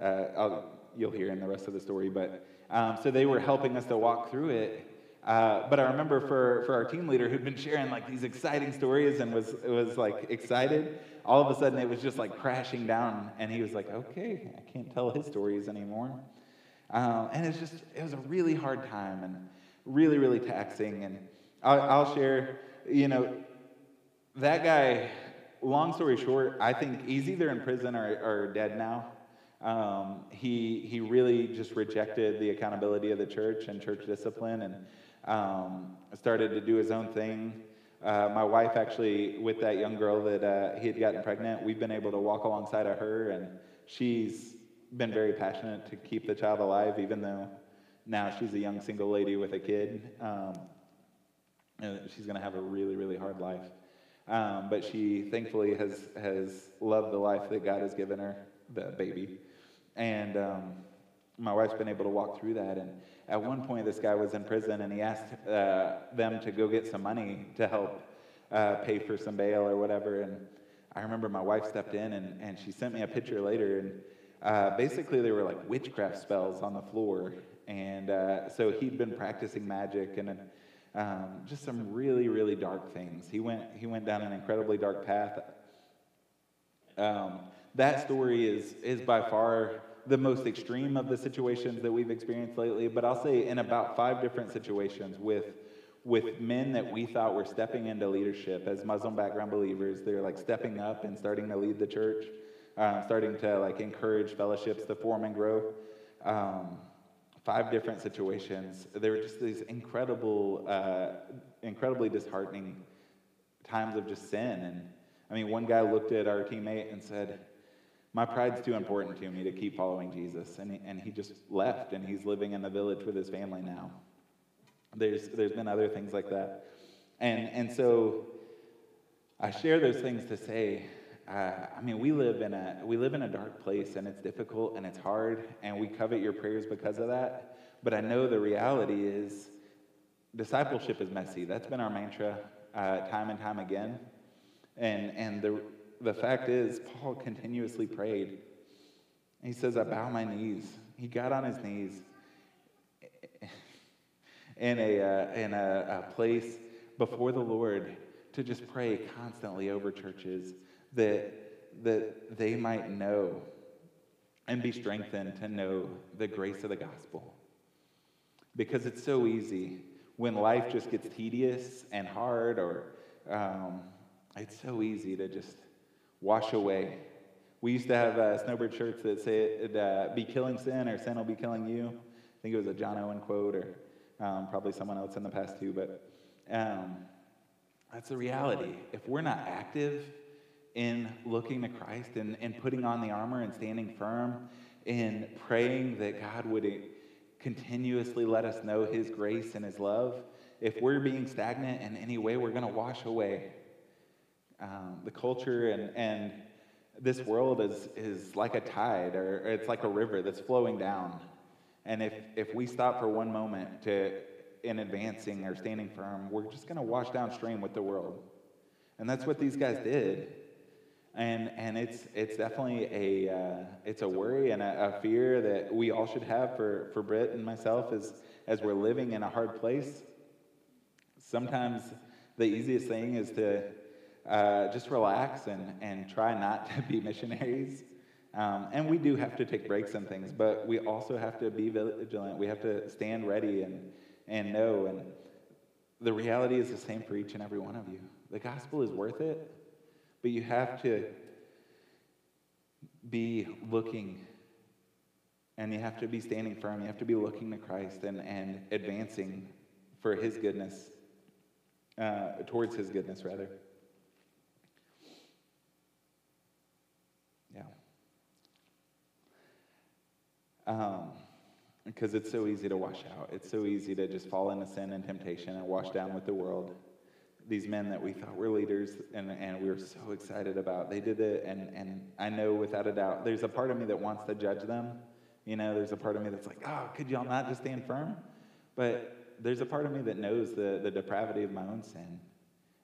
uh, you'll hear in the rest of the story. But um, so they were helping us to walk through it. Uh, but I remember for, for our team leader who'd been sharing like these exciting stories and was was like excited. All of a sudden, it was just like crashing down, and he was like, "Okay, I can't tell his stories anymore." Um, and it's just it was a really hard time and really really taxing. And I'll, I'll share, you know, that guy long story short, I think he's either in prison or, or dead now. Um, he, he really just rejected the accountability of the church and church discipline and um, started to do his own thing. Uh, my wife, actually, with that young girl that uh, he had gotten pregnant, we've been able to walk alongside of her, and she's been very passionate to keep the child alive, even though now she's a young single lady with a kid. Um, she's going to have a really, really hard life. Um, but she thankfully has, has loved the life that God has given her, the baby. And um, my wife's been able to walk through that. And at one point, this guy was in prison and he asked uh, them to go get some money to help uh, pay for some bail or whatever. And I remember my wife stepped in and, and she sent me a picture later. And uh, basically, there were like witchcraft spells on the floor. And uh, so he'd been practicing magic and um, just some really, really dark things. He went, he went down an incredibly dark path. Um, that story is, is by far the most extreme of the situations that we've experienced lately, but I'll say in about five different situations with, with men that we thought were stepping into leadership as Muslim background believers. They're like stepping up and starting to lead the church, uh, starting to like encourage fellowships to form and grow. Um, five different situations. There were just these incredible, uh, incredibly disheartening times of just sin. And I mean, one guy looked at our teammate and said, My pride's too important to me to keep following Jesus. And he, and he just left, and he's living in the village with his family now. There's, there's been other things like that. And, and so I share those things to say, uh, I mean, we live, in a, we live in a dark place, and it's difficult, and it's hard, and we covet your prayers because of that. But I know the reality is discipleship is messy. That's been our mantra uh, time and time again. And, and the, the fact is, Paul continuously prayed. He says, I bow my knees. He got on his knees in a, uh, in a, a place before the Lord to just pray constantly over churches that, that they might know and be strengthened to know the grace of the gospel. Because it's so easy when life just gets tedious and hard, or um, it's so easy to just wash away. We used to have uh, snowbird shirts that said, uh, be killing sin or sin will be killing you. I think it was a John Owen quote or um, probably someone else in the past too, but um, that's the reality. If we're not active in looking to Christ and, and putting on the armor and standing firm in praying that God would continuously let us know His grace and His love, if we're being stagnant in any way, we're going to wash away. Um, the culture and, and this world is, is like a tide or it's like a river that's flowing down. And if, if we stop for one moment to, in advancing or standing firm, we're just going to wash downstream with the world. And that's what these guys did. And, and it's, it's definitely a, uh, it's a worry and a, a, fear that we all should have for, for Britt and myself as, as we're living in a hard place. Sometimes the easiest thing is to uh, just relax and, and try not to be missionaries. Um, and we do have to take breaks and things, but we also have to be vigilant. We have to stand ready and, and know. And the reality is the same for each and every one of you. The gospel is worth it, but you have to be looking and you have to be standing firm. You have to be looking to Christ and, and advancing for his goodness, uh, towards his goodness, rather. Yeah. Um, because it's so easy to wash out. It's so easy to just fall into sin and temptation and wash down with the world. These men that we thought were leaders and, and we were so excited about, they did it, and, and I know without a doubt, there's a part of me that wants to judge them. You know, there's a part of me that's like, oh, could y'all not just stand firm? But there's a part of me that knows the, the depravity of my own sin.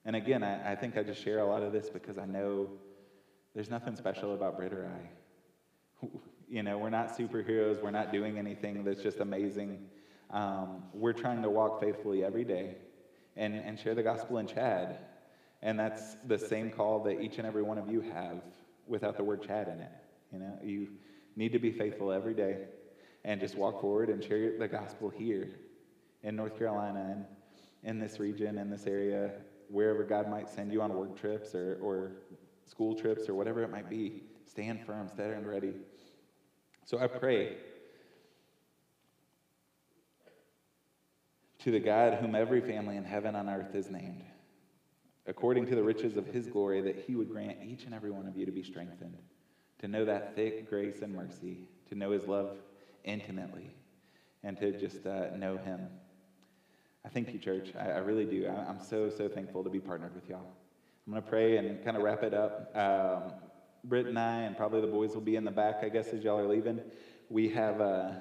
And again, I, I think I just share a lot of this because I know there's nothing special about Brit or I. You know, we're not superheroes. We're not doing anything that's just amazing. Um, we're trying to walk faithfully every day and, and share the gospel in Chad. And that's the same call that each and every one of you have without the word Chad in it. You know, you need to be faithful every day and just walk forward and share the gospel here in North Carolina and in this region, in this area, wherever God might send you on work trips or, or school trips or whatever it might be. Stand firm, stand ready. So I pray to the God whom every family in heaven and earth is named, according to the riches of his glory, that he would grant each and every one of you to be strengthened, to know that thick grace and mercy, to know his love intimately, and to just uh, know him. I thank you, church. I, I really do. I, am so, so thankful to be partnered with y'all. I'm going to pray and kind of wrap it up. Um, Britt and I, and probably the boys will be in the back, I guess, as y'all are leaving. We have uh,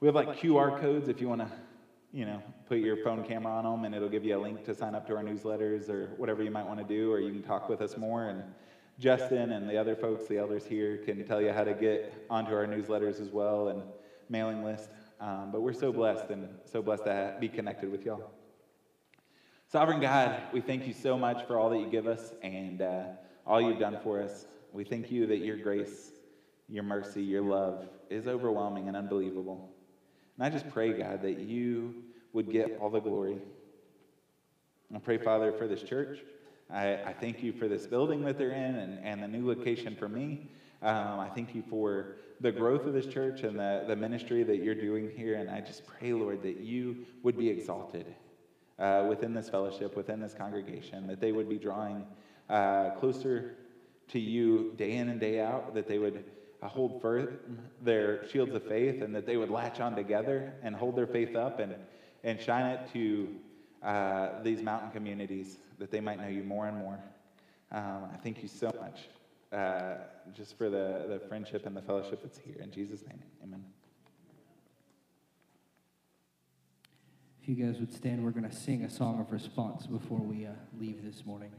we have like QR codes if you want to, you know, put your phone camera on them, and it'll give you a link to sign up to our newsletters or whatever you might want to do, or you can talk with us more. And Justin and the other folks, the elders here, can tell you how to get onto our newsletters as well and mailing list. Um, but we're so blessed and so blessed to be connected with y'all. Sovereign God, we thank you so much for all that you give us, and. Uh, all you've done for us. We thank you that your grace, your mercy, your love is overwhelming and unbelievable. And I just pray, God, that you would get all the glory. I pray, Father, for this church. I, I thank you for this building that they're in and, and the new location for me. Um, I thank you for the growth of this church and the, the ministry that you're doing here. And I just pray, Lord, that you would be exalted uh, within this fellowship, within this congregation, that they would be drawing uh, closer to you day in and day out, that they would hold firm their shields of faith and that they would latch on together and hold their faith up and, and shine it to uh, these mountain communities, that they might know you more and more. Um, I thank you so much uh, just for the, the friendship and the fellowship that's here. In Jesus' name, amen. If you guys would stand, we're going to sing a song of response before we uh, leave this morning.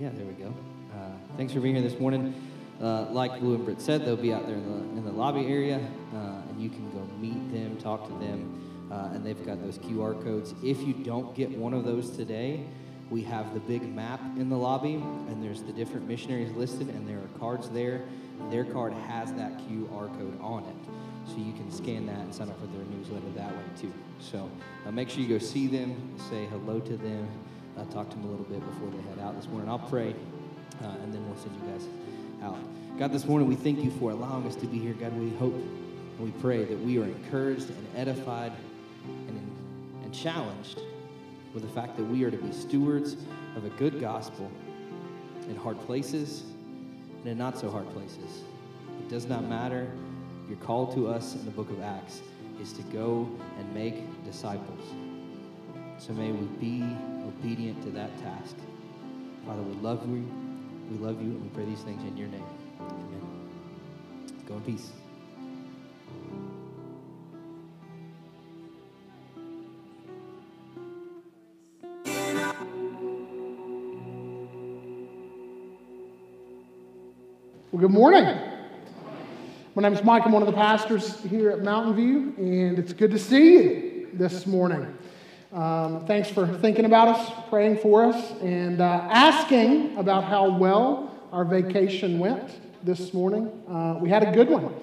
Yeah, there we go. Uh, thanks for being here this morning. Uh, like Blue and Britt said, they'll be out there in the, in the lobby area, uh, and you can go meet them, talk to them, uh, and they've got those QR codes. If you don't get one of those today, we have the big map in the lobby, and there's the different missionaries listed, and there are cards there. Their card has that QR code on it, so you can scan that and sign up for their newsletter that way too. So uh, make sure you go see them, say hello to them, uh, talk to them a little bit before they head out this morning. I'll pray, uh, and then we'll send you guys out. God, this morning we thank you for allowing us to be here. God, we hope and we pray that we are encouraged and edified and, and challenged with the fact that we are to be stewards of a good gospel in hard places and in not so hard places. It does not matter. Your call to us in the book of Acts is to go and make disciples. So may we be obedient to that task. Father, we love you. We love you, and we pray these things in your name. Amen. Go in peace. Well, good morning. My name is Mike. I'm one of the pastors here at Mountain View, and it's good to see you this morning. Um, thanks for thinking about us, praying for us, and uh, asking about how well our vacation went this morning. Uh, we had a good one.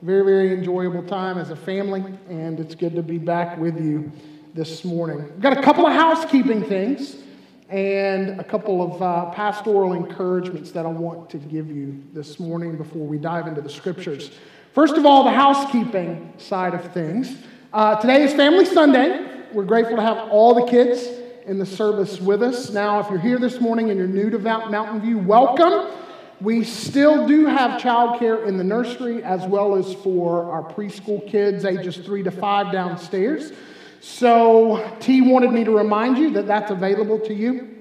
Very, very enjoyable time as a family, and it's good to be back with you this morning. We've got a couple of housekeeping things and a couple of uh, pastoral encouragements that I want to give you this morning before we dive into the scriptures. First of all, the housekeeping side of things. Uh, today is Family Sunday. We're grateful to have all the kids in the service with us. Now, if you're here this morning and you're new to Mountain View, welcome. We still do have childcare in the nursery as well as for our preschool kids ages three to five downstairs. So, T wanted me to remind you that that's available to you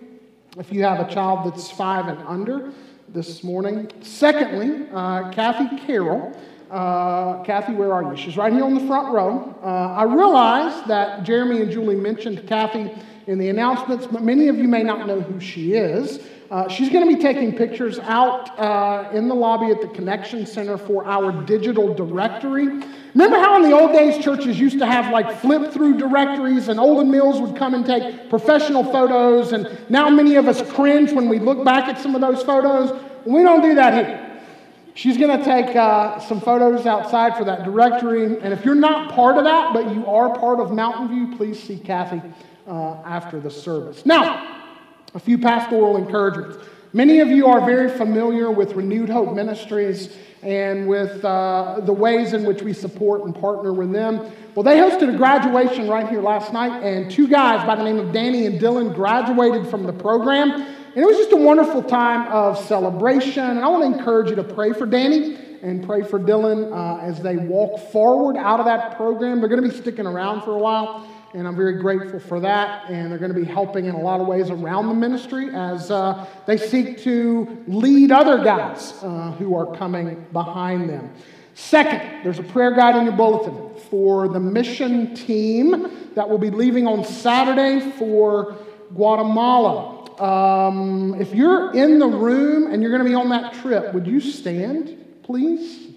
if you have a child that's five and under this morning. Secondly, uh, Kathy Carroll. Uh, Kathy, where are you? She's right here on the front row. Uh, I realize that Jeremy and Julie mentioned Kathy in the announcements, but many of you may not know who she is. Uh, she's going to be taking pictures out uh, in the lobby at the Connection Center for our digital directory. Remember how in the old days churches used to have like flip through directories and Olan Mills would come and take professional photos, and now many of us cringe when we look back at some of those photos. We don't do that here. She's going to take uh, some photos outside for that directory. And if you're not part of that, but you are part of Mountain View, please see Kathy uh, after the service. Now, a few pastoral encouragements. Many of you are very familiar with Renewed Hope Ministries and with uh, the ways in which we support and partner with them. Well, they hosted a graduation right here last night, and two guys by the name of Danny and Dylan graduated from the program. And it was just a wonderful time of celebration. And I want to encourage you to pray for Danny and pray for Dylan uh, as they walk forward out of that program. They're going to be sticking around for a while and I'm very grateful for that. And they're going to be helping in a lot of ways around the ministry as uh, they seek to lead other guys uh, who are coming behind them. Second, there's a prayer guide in your bulletin for the mission team that will be leaving on Saturday for Guatemala. Um, if you're in the room and you're going to be on that trip, would you stand, please?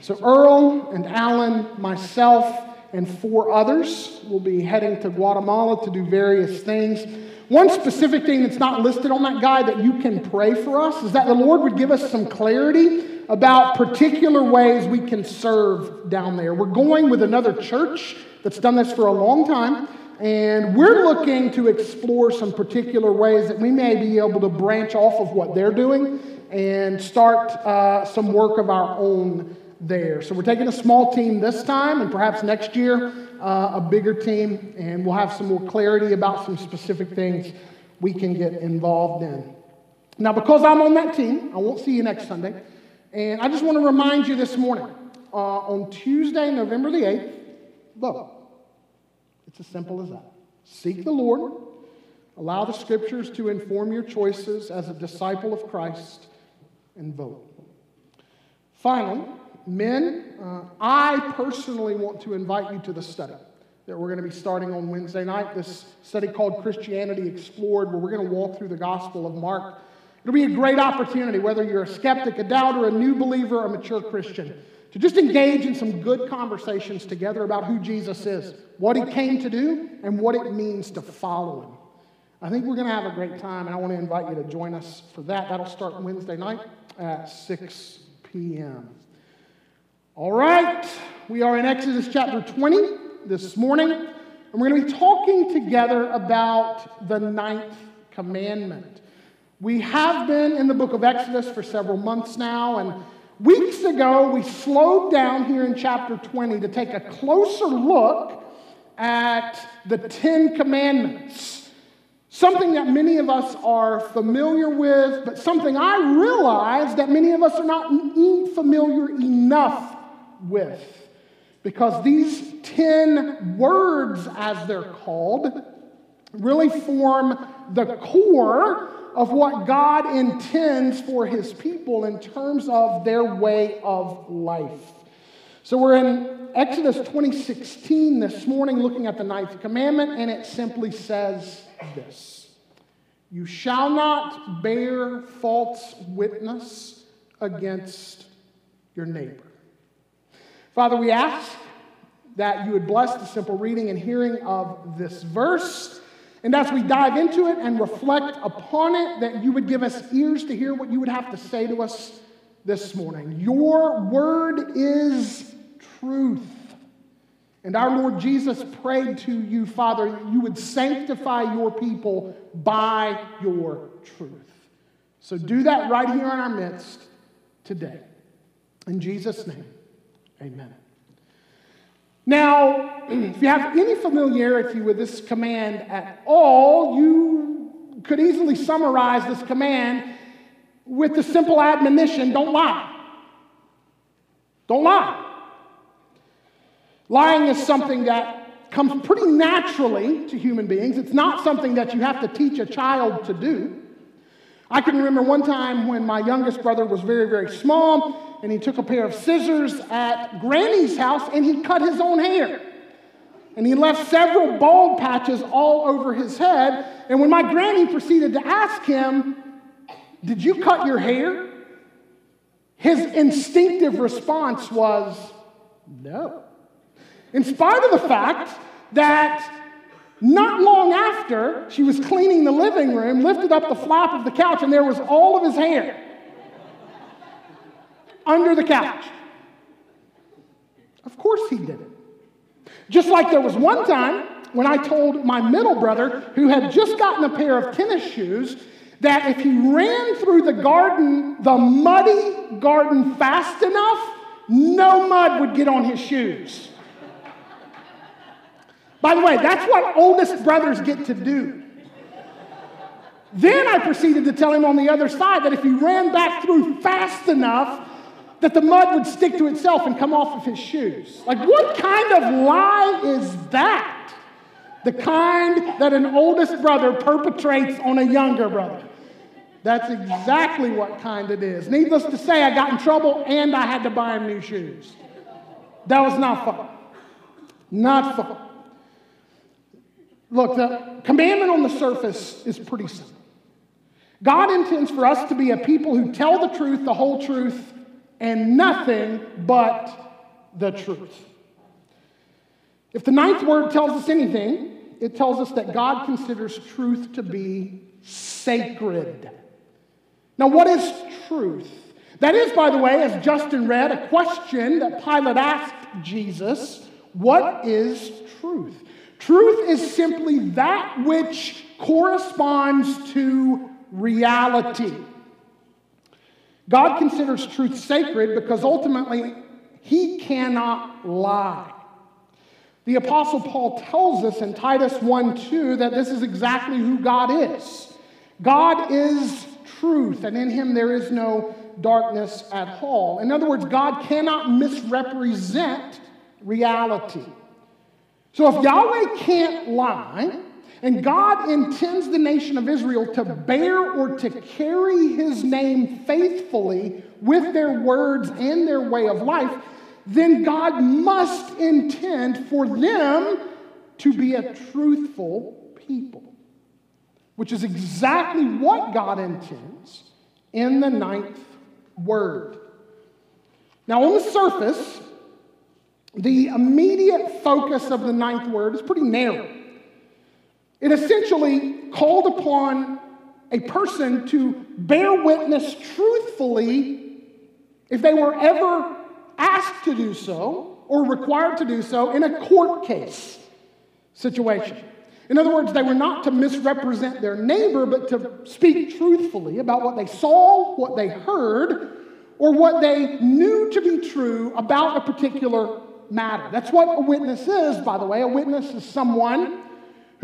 So, Earl and Alan, myself, and four others will be heading to Guatemala to do various things. One specific thing that's not listed on that guide that you can pray for us is that the Lord would give us some clarity about particular ways we can serve down there. We're going with another church that's done this for a long time, and we're looking to explore some particular ways that we may be able to branch off of what they're doing and start uh, some work of our own there. So we're taking a small team this time, and perhaps next year uh, a bigger team, and we'll have some more clarity about some specific things we can get involved in. Now, because I'm on that team, I won't see you next Sunday, and I just want to remind you this morning uh, on Tuesday, November the 8th, vote. It's as simple as that. Seek the Lord, allow the scriptures to inform your choices as a disciple of Christ, and vote. Finally, men, uh, I personally want to invite you to the study that we're going to be starting on Wednesday night. This study called Christianity Explored, where we're going to walk through the Gospel of Mark. It'll be a great opportunity, whether you're a skeptic, a doubter, a new believer, or a mature Christian, to just engage in some good conversations together about who Jesus is, what he came to do, and what it means to follow him. I think we're going to have a great time, and I want to invite you to join us for that. That'll start Wednesday night at 6 p.m. All right, we are in Exodus chapter 20 this morning, and we're going to be talking together about the ninth commandment. We have been in the book of Exodus for several months now, and weeks ago we slowed down here in chapter 20 to take a closer look at the Ten Commandments. Something that many of us are familiar with, but something I realize that many of us are not familiar enough with. Because these 10 words, as they're called, really form the core of what God intends for his people in terms of their way of life. So we're in Exodus 2016 this morning looking at the ninth commandment, and it simply says this You shall not bear false witness against your neighbor. Father, we ask that you would bless the simple reading and hearing of this verse. And as we dive into it and reflect upon it, that you would give us ears to hear what you would have to say to us this morning. Your word is truth. And our Lord Jesus prayed to you, Father, you would sanctify your people by your truth. So do that right here in our midst today. In Jesus' name. Amen. Now, if you have any familiarity with this command at all, you could easily summarize this command with the simple admonition don't lie. Don't lie. Lying is something that comes pretty naturally to human beings. It's not something that you have to teach a child to do. I can remember one time when my youngest brother was very, very small, and he took a pair of scissors at Granny's house and he cut his own hair. And he left several bald patches all over his head. And when my granny proceeded to ask him, Did you cut your hair? His instinctive response was, No. In spite of the fact that not long after, she was cleaning the living room, lifted up the flap of the couch, and there was all of his hair under the couch. Of course he did it. Just like there was one time when I told my middle brother, who had just gotten a pair of tennis shoes, that if he ran through the garden, the muddy garden, fast enough, no mud would get on his shoes. By the way, that's what oldest brothers get to do. Then I proceeded to tell him on the other side that if he ran back through fast enough, that the mud would stick to itself and come off of his shoes. Like, what kind of lie is that? The kind that an oldest brother perpetrates on a younger brother. That's exactly what kind it is. Needless to say, I got in trouble and I had to buy him new shoes. That was not fun. Not fun. Look, the commandment on the surface is pretty simple. God intends for us to be a people who tell the truth, the whole truth, and nothing but the truth. If the ninth word tells us anything, it tells us that God considers truth to be sacred. Now, what is truth? That is, by the way, as Justin read, a question that Pilate asked Jesus What is truth? Truth is simply that which corresponds to reality. God considers truth sacred because ultimately he cannot lie. The Apostle Paul tells us in Titus 1 2 that this is exactly who God is. God is truth, and in him there is no darkness at all. In other words, God cannot misrepresent reality. So if Yahweh can't lie, and God intends the nation of Israel to bear or to carry his name faithfully with their words and their way of life, then God must intend for them to be a truthful people, which is exactly what God intends in the ninth word. Now, on the surface, the immediate focus of the ninth word is pretty narrow. It essentially called upon a person to bear witness truthfully if they were ever asked to do so or required to do so in a court case situation. In other words, they were not to misrepresent their neighbor, but to speak truthfully about what they saw, what they heard, or what they knew to be true about a particular matter. That's what a witness is, by the way. A witness is someone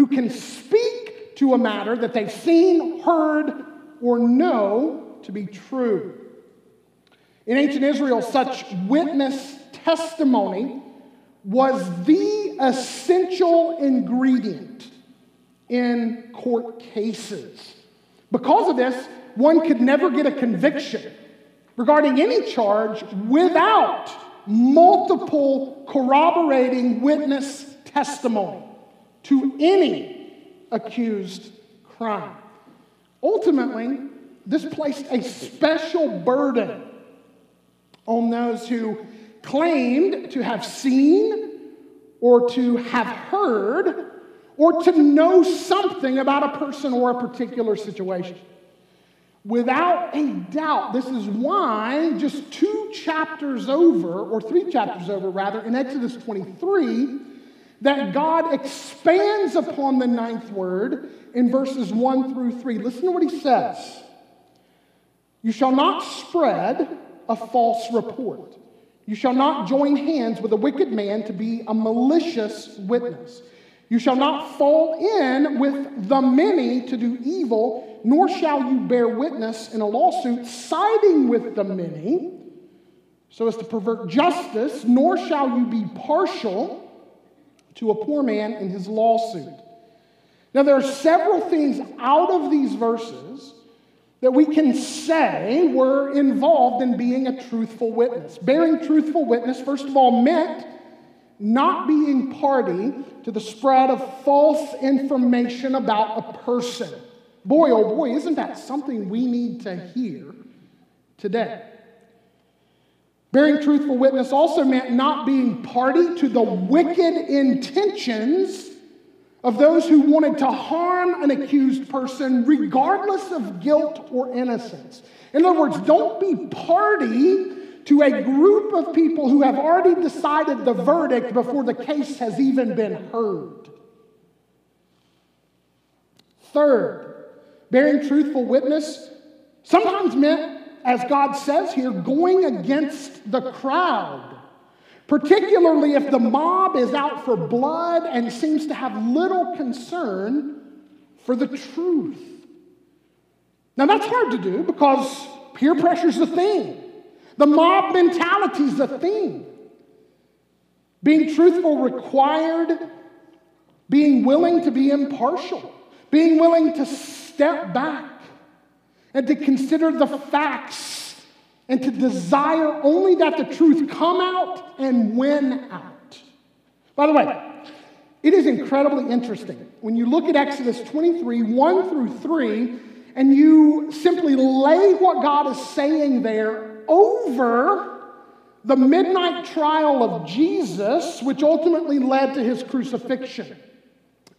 who can speak to a matter that they've seen, heard, or know to be true. In ancient Israel, such witness testimony was the essential ingredient in court cases. Because of this, one could never get a conviction regarding any charge without multiple corroborating witness testimony to any accused crime. Ultimately, this placed a special burden on those who claimed to have seen or to have heard or to know something about a person or a particular situation. Without a doubt, this is why just two chapters over, or three chapters over rather, in Exodus 23, that God expands upon the ninth word in verses 1 through 3. Listen to what he says You shall not spread a false report. You shall not join hands with a wicked man to be a malicious witness. You shall not fall in with the many to do evil, nor shall you bear witness in a lawsuit siding with the many so as to pervert justice, nor shall you be partial to a poor man in his lawsuit. Now, there are several things out of these verses that we can say were involved in being a truthful witness. Bearing truthful witness, first of all, meant not being party to the spread of false information about a person. Boy, oh boy, isn't that something we need to hear today? Bearing truthful witness also meant not being party to the wicked intentions of those who wanted to harm an accused person, regardless of guilt or innocence. In other words, don't be party to a group of people who have already decided the verdict before the case has even been heard. Third, bearing truthful witness sometimes meant, as God says here, going against the crowd particularly if the mob is out for blood and seems to have little concern for the truth. Now, that's hard to do because peer pressure is a thing, the mob mentality is a thing. Being truthful required being willing to be impartial, being willing to step back and to consider the facts and to desire only that the truth come out and win out. By the way, it is incredibly interesting when you look at Exodus 23 1 through 3, and you simply lay what God is saying there over the midnight trial of Jesus, which ultimately led to his crucifixion.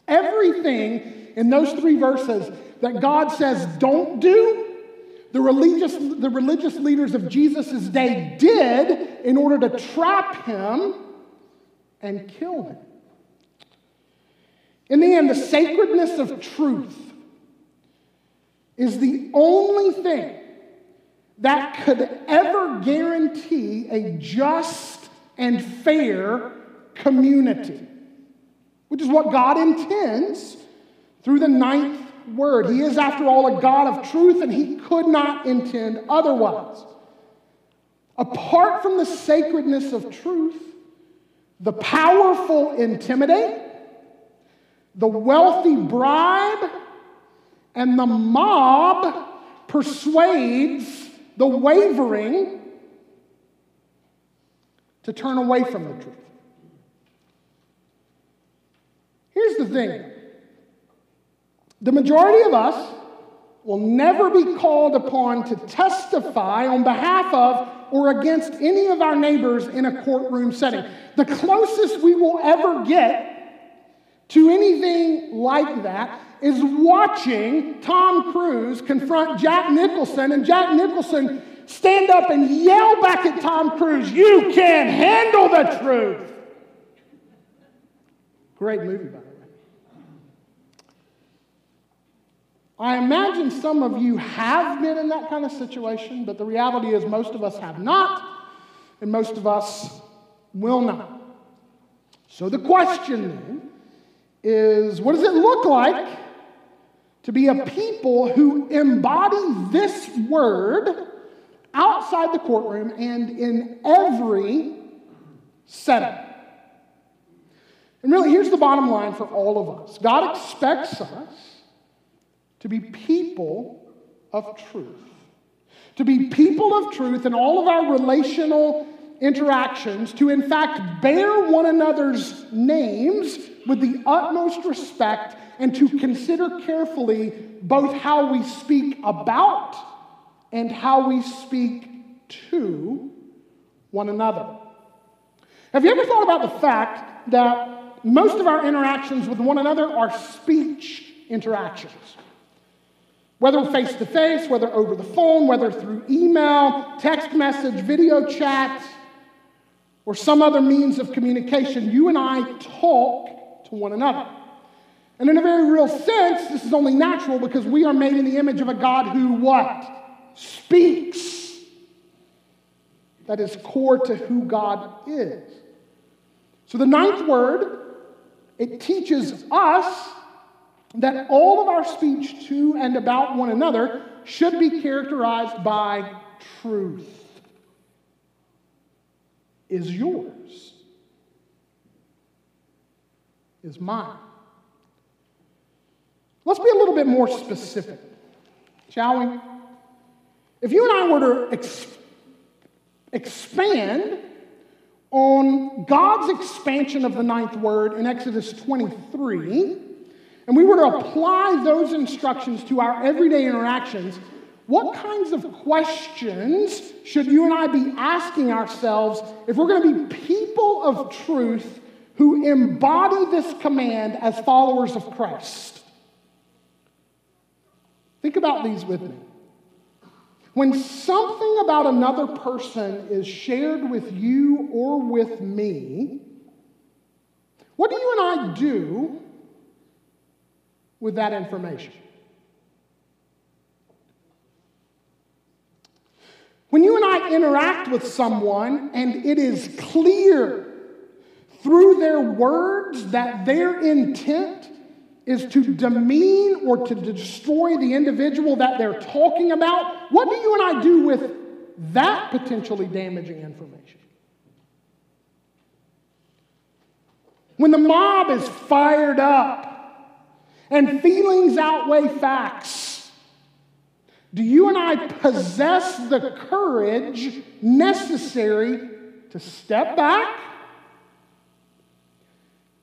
Everything in those three verses that God says don't do, the religious, the religious leaders of Jesus' day did in order to trap him and kill him. In the end, the sacredness of truth is the only thing that could ever guarantee a just and fair community, which is what God intends through the ninth word. He is, after all, a God of truth, and he could not intend otherwise. Apart from the sacredness of truth, the powerful intimidate, the wealthy bribe, and the mob persuades the wavering to turn away from the truth. Here's the thing the majority of us will never be called upon to testify on behalf of or against any of our neighbors in a courtroom setting. The closest we will ever get to anything like that is watching Tom Cruise confront Jack Nicholson and Jack Nicholson stand up and yell back at Tom Cruise, You can't handle the truth. Great movie, by the way. I imagine some of you have been in that kind of situation, but the reality is most of us have not, and most of us will not. So the question then is what does it look like to be a people who embody this word outside the courtroom and in every setting? And really, here's the bottom line for all of us God expects us to be people of truth. To be people of truth in all of our relational interactions, to in fact bear one another's names with the utmost respect, and to consider carefully both how we speak about and how we speak to one another. Have you ever thought about the fact that most of our interactions with one another are speech interactions? Whether face to face, whether over the phone, whether through email, text message, video chat, or some other means of communication, you and I talk to one another. And in a very real sense, this is only natural because we are made in the image of a God who what? Speaks. That is core to who God is. So the ninth word, it teaches us that all of our speech to and about one another should be characterized by truth. Is yours? Is mine? Let's be a little bit more specific, shall we? If you and I were to ex- expand on God's expansion of the ninth word in Exodus 23, and we were to apply those instructions to our everyday interactions, what kinds of questions should you and I be asking ourselves if we're going to be people of truth who embody this command as followers of Christ? Think about these with me. When something about another person is shared with you or with me, what do you and I do with that information? When you and I interact with someone and it is clear through their words that their intent is to demean or to destroy the individual that they're talking about, what do you and I do with that potentially damaging information? When the mob is fired up and feelings outweigh facts, do you and I possess the courage necessary to step back?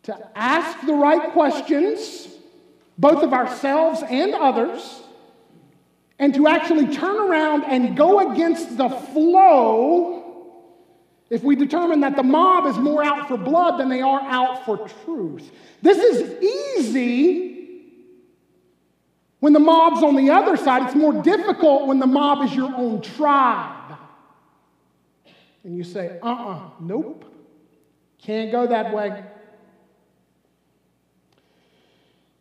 to ask the right questions, both of ourselves and others, and to actually turn around and go against the flow if we determine that the mob is more out for blood than they are out for truth. This is easy when the mob's on the other side. It's more difficult when the mob is your own tribe. And you say, uh uh-uh, uh, nope, can't go that way.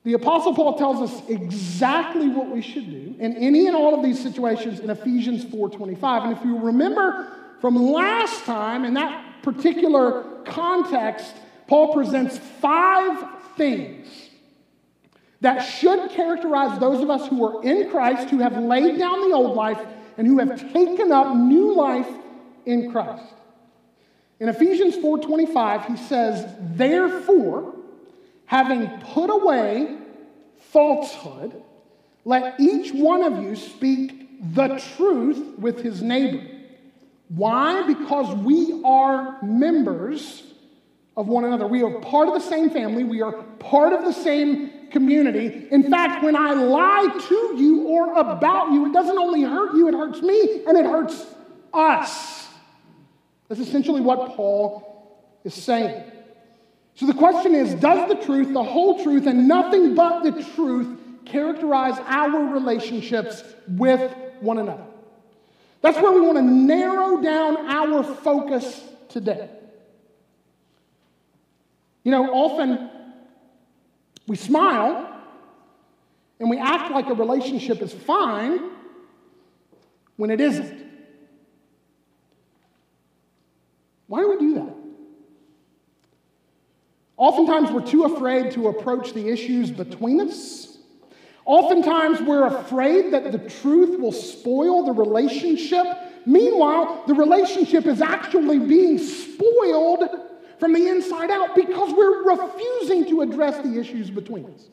The Apostle Paul tells us exactly what we should do in any and all of these situations in Ephesians 4:25. And if you remember from last time, in that particular context, Paul presents five things that should characterize those of us who are in Christ, who have laid down the old life, and who have taken up new life in Christ. In Ephesians 4:25, he says, "Therefore, having put away falsehood, let each one of you speak the truth with his neighbor. Why? Because we are members of one another. We are part of the same family, we are part of the same community. In fact, when I lie to you or about you, it doesn't only hurt you, it hurts me and it hurts us. That's essentially what Paul is saying. So the question is Does the truth, the whole truth, and nothing but the truth characterize our relationships with one another? That's where we want to narrow down our focus today. You know, often we smile and we act like a relationship is fine when it isn't. Why do we do that? Oftentimes, we're too afraid to approach the issues between us. Oftentimes, we're afraid that the truth will spoil the relationship. Meanwhile, the relationship is actually being spoiled from the inside out because we're refusing to address the issues between us.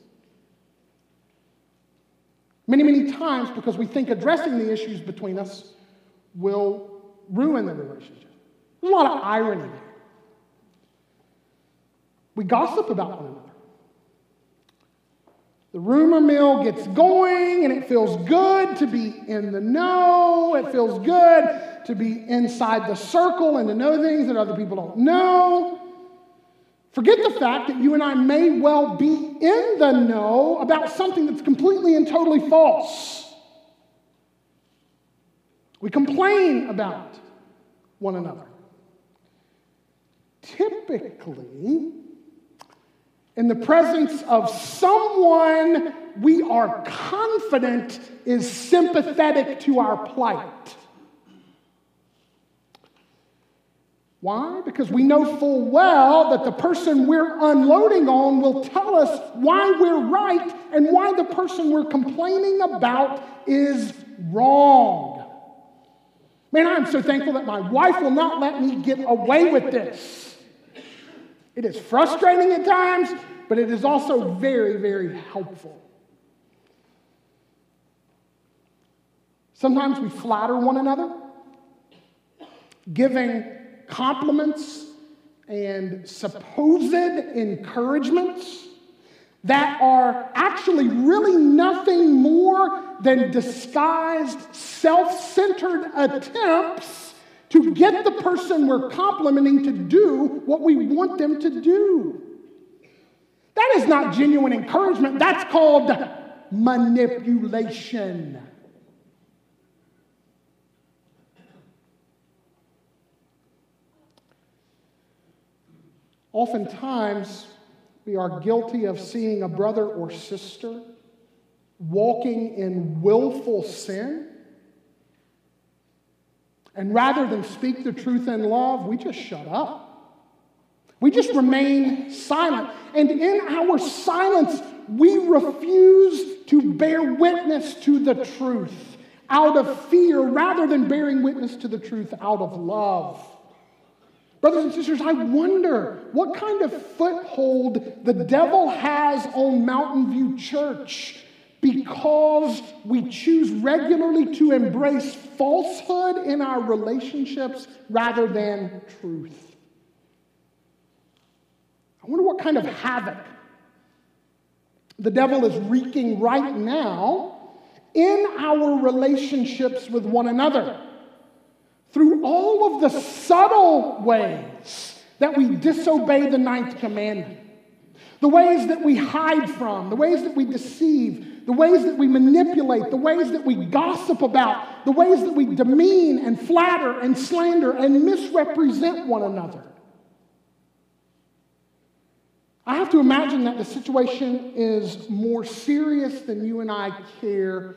Many, many times because we think addressing the issues between us will ruin the relationship. There's a lot of irony there. We gossip about one another. The rumor mill gets going, and it feels good to be in the know. It feels good to be inside the circle and to know things that other people don't know. Forget the fact that you and I may well be in the know about something that's completely and totally false. We complain about one another. Typically, in the presence of someone we are confident is sympathetic to our plight. Why? Because we know full well that the person we're unloading on will tell us why we're right and why the person we're complaining about is wrong. Man, I'm so thankful that my wife will not let me get away with this. It is frustrating at times, but it is also very, very helpful. Sometimes we flatter one another, giving compliments and supposed encouragements that are actually really nothing more than disguised, self centered attempts to get the person we're complimenting to do what we want them to do. That is not genuine encouragement, that's called manipulation. Oftentimes, we are guilty of seeing a brother or sister walking in willful sin. And rather than speak the truth in love, we just shut up. We just remain silent. And in our silence, we refuse to bear witness to the truth out of fear rather than bearing witness to the truth out of love. Brothers and sisters, I wonder what kind of foothold the devil has on Mountain View Church because we choose regularly to embrace falsehood in our relationships rather than truth. I wonder what kind of havoc the devil is wreaking right now in our relationships with one another through all of the subtle ways that we disobey the ninth commandment, the ways that we hide from, the ways that we deceive, the ways that we manipulate, the ways that we gossip about, the ways that we demean and flatter and slander and misrepresent one another. I have to imagine that the situation is more serious than you and I care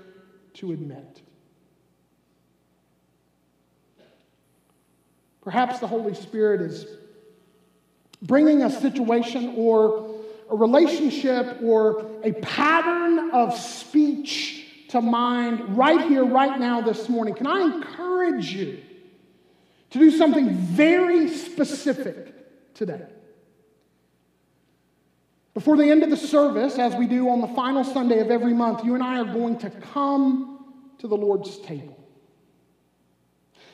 to admit. Perhaps the Holy Spirit is bringing a situation or a relationship or a pattern of speech to mind right here, right now, this morning. Can I encourage you to do something very specific today? Before the end of the service, as we do on the final Sunday of every month, you and I are going to come to the Lord's table.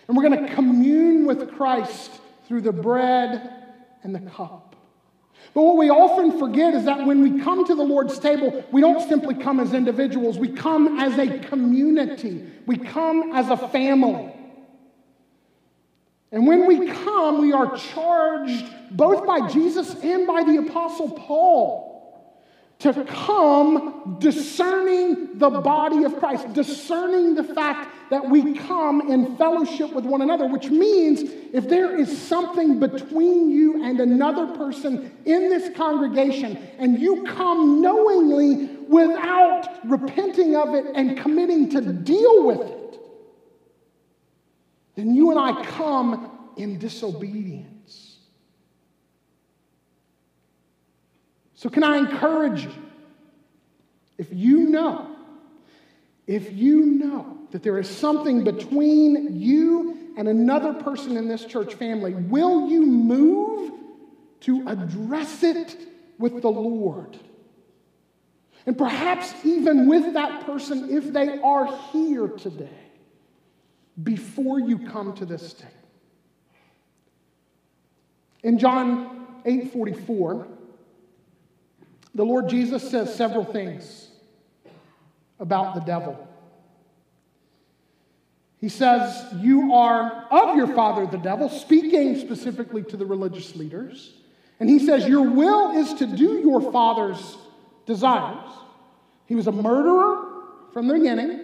And we're going to commune with Christ through the bread and the cup. But what we often forget is that when we come to the Lord's table, we don't simply come as individuals, we come as a community, we come as a family. And when we come, we are charged both by Jesus and by the Apostle Paul to come discerning the body of Christ, discerning the fact that we come in fellowship with one another, which means if there is something between you and another person in this congregation, and you come knowingly without repenting of it and committing to deal with it, then you and I come in disobedience. So, can I encourage you? If you know, if you know that there is something between you and another person in this church family, will you move to address it with the Lord? And perhaps even with that person, if they are here today, before you come to this table. In John 8 44, the Lord Jesus says several things about the devil. He says, You are of your father, the devil, speaking specifically to the religious leaders. And he says, Your will is to do your father's desires. He was a murderer from the beginning.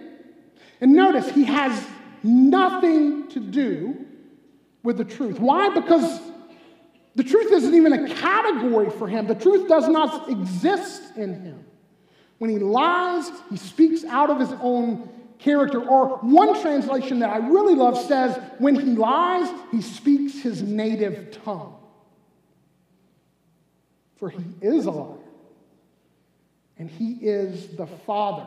And notice, he has nothing to do with the truth. Why? Because the truth isn't even a category for him. The truth does not exist in him. When he lies, he speaks out of his own character. Or one translation that I really love says, when he lies, he speaks his native tongue. For he is a liar. And he is the father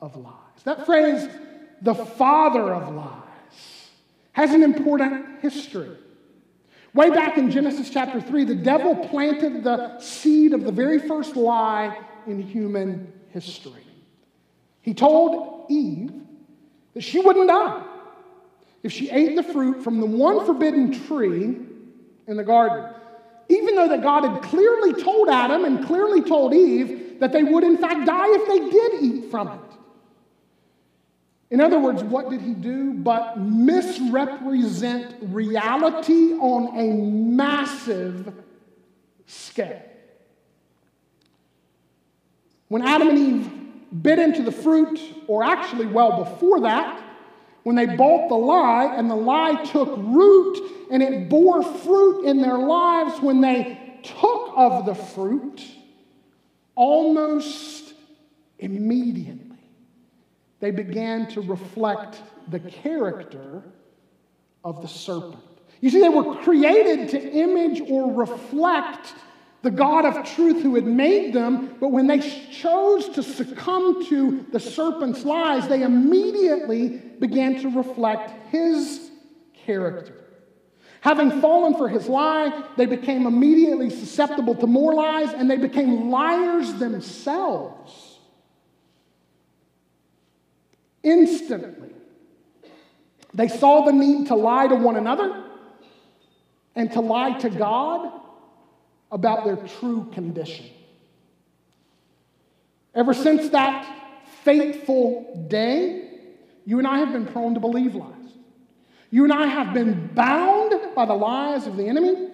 of lies. That phrase, the father of lies, has an important history. Way back in Genesis chapter 3, the devil planted the seed of the very first lie in human history. He told Eve that she wouldn't die if she ate the fruit from the one forbidden tree in the garden. Even though that God had clearly told Adam and clearly told Eve that they would in fact die if they did eat from it. In other words, what did he do but misrepresent reality on a massive scale? When Adam and Eve bit into the fruit, or actually, well, before that, when they bought the lie and the lie took root and it bore fruit in their lives, when they took of the fruit, almost immediately they began to reflect the character of the serpent. You see, they were created to image or reflect the God of truth who had made them, but when they chose to succumb to the serpent's lies, they immediately began to reflect his character. Having fallen for his lie, they became immediately susceptible to more lies, and they became liars themselves. Instantly. They saw the need to lie to one another and to lie to God about their true condition. Ever since that fateful day, you and I have been prone to believe lies. You and I have been bound by the lies of the enemy,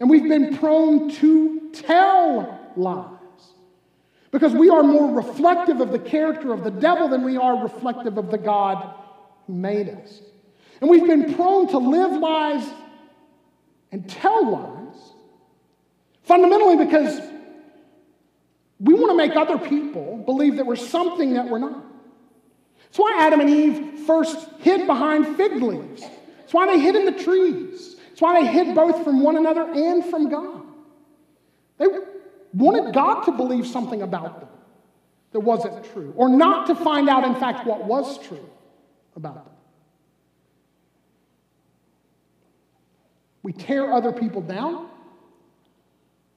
and we've been prone to tell lies. Because we are more reflective of the character of the devil than we are reflective of the God who made us. And we've been prone to live lies and tell lies fundamentally because we want to make other people believe that we're something that we're not. That's why Adam and Eve first hid behind fig leaves. That's why they hid in the trees. That's why they hid both from one another and from God. They, wanted God to believe something about them that wasn't true, or not to find out, in fact, what was true about them. We tear other people down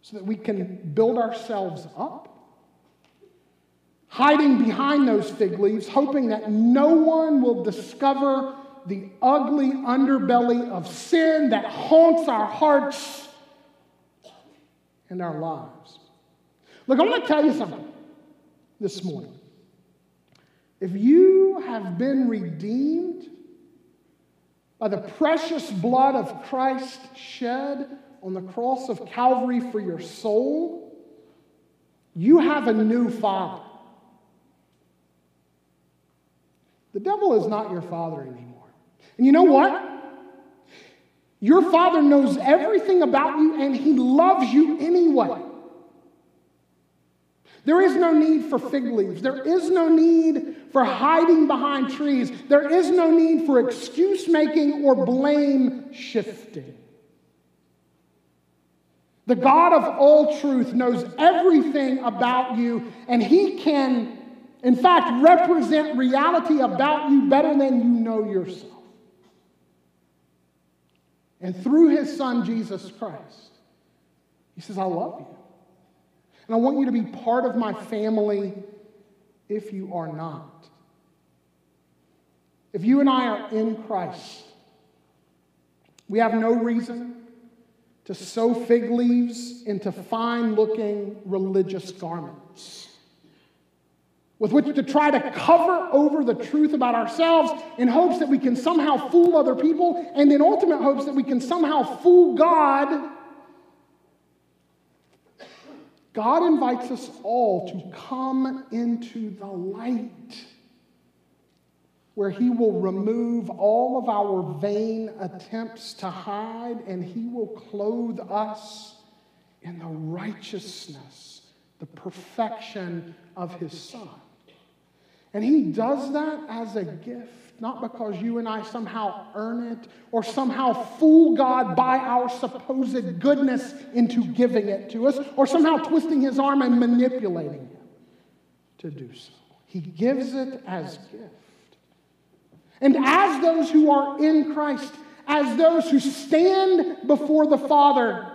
so that we can build ourselves up. Hiding behind those fig leaves, hoping that no one will discover the ugly underbelly of sin that haunts our hearts and our lives. Look, I want to tell you something this morning. If you have been redeemed by the precious blood of Christ shed on the cross of Calvary for your soul, you have a new father. The devil is not your father anymore. And you know what? Your father knows everything about you and he loves you anyway. There is no need for fig leaves. There is no need for hiding behind trees. There is no need for excuse making or blame shifting. The God of all truth knows everything about you, and He can, in fact, represent reality about you better than you know yourself. And through His Son, Jesus Christ, He says, I love you. And I want you to be part of my family if you are not. If you and I are in Christ, we have no reason to sew fig leaves into fine looking religious garments with which to try to cover over the truth about ourselves in hopes that we can somehow fool other people and in ultimate hopes that we can somehow fool God. God invites us all to come into the light where he will remove all of our vain attempts to hide, and he will clothe us in the righteousness, the perfection of his Son. And he does that as a gift, not because you and I somehow earn it or somehow fool God by our supposed goodness into giving it to us or somehow twisting his arm and manipulating him to do so. He gives it as gift. And as those who are in Christ, as those who stand before the Father,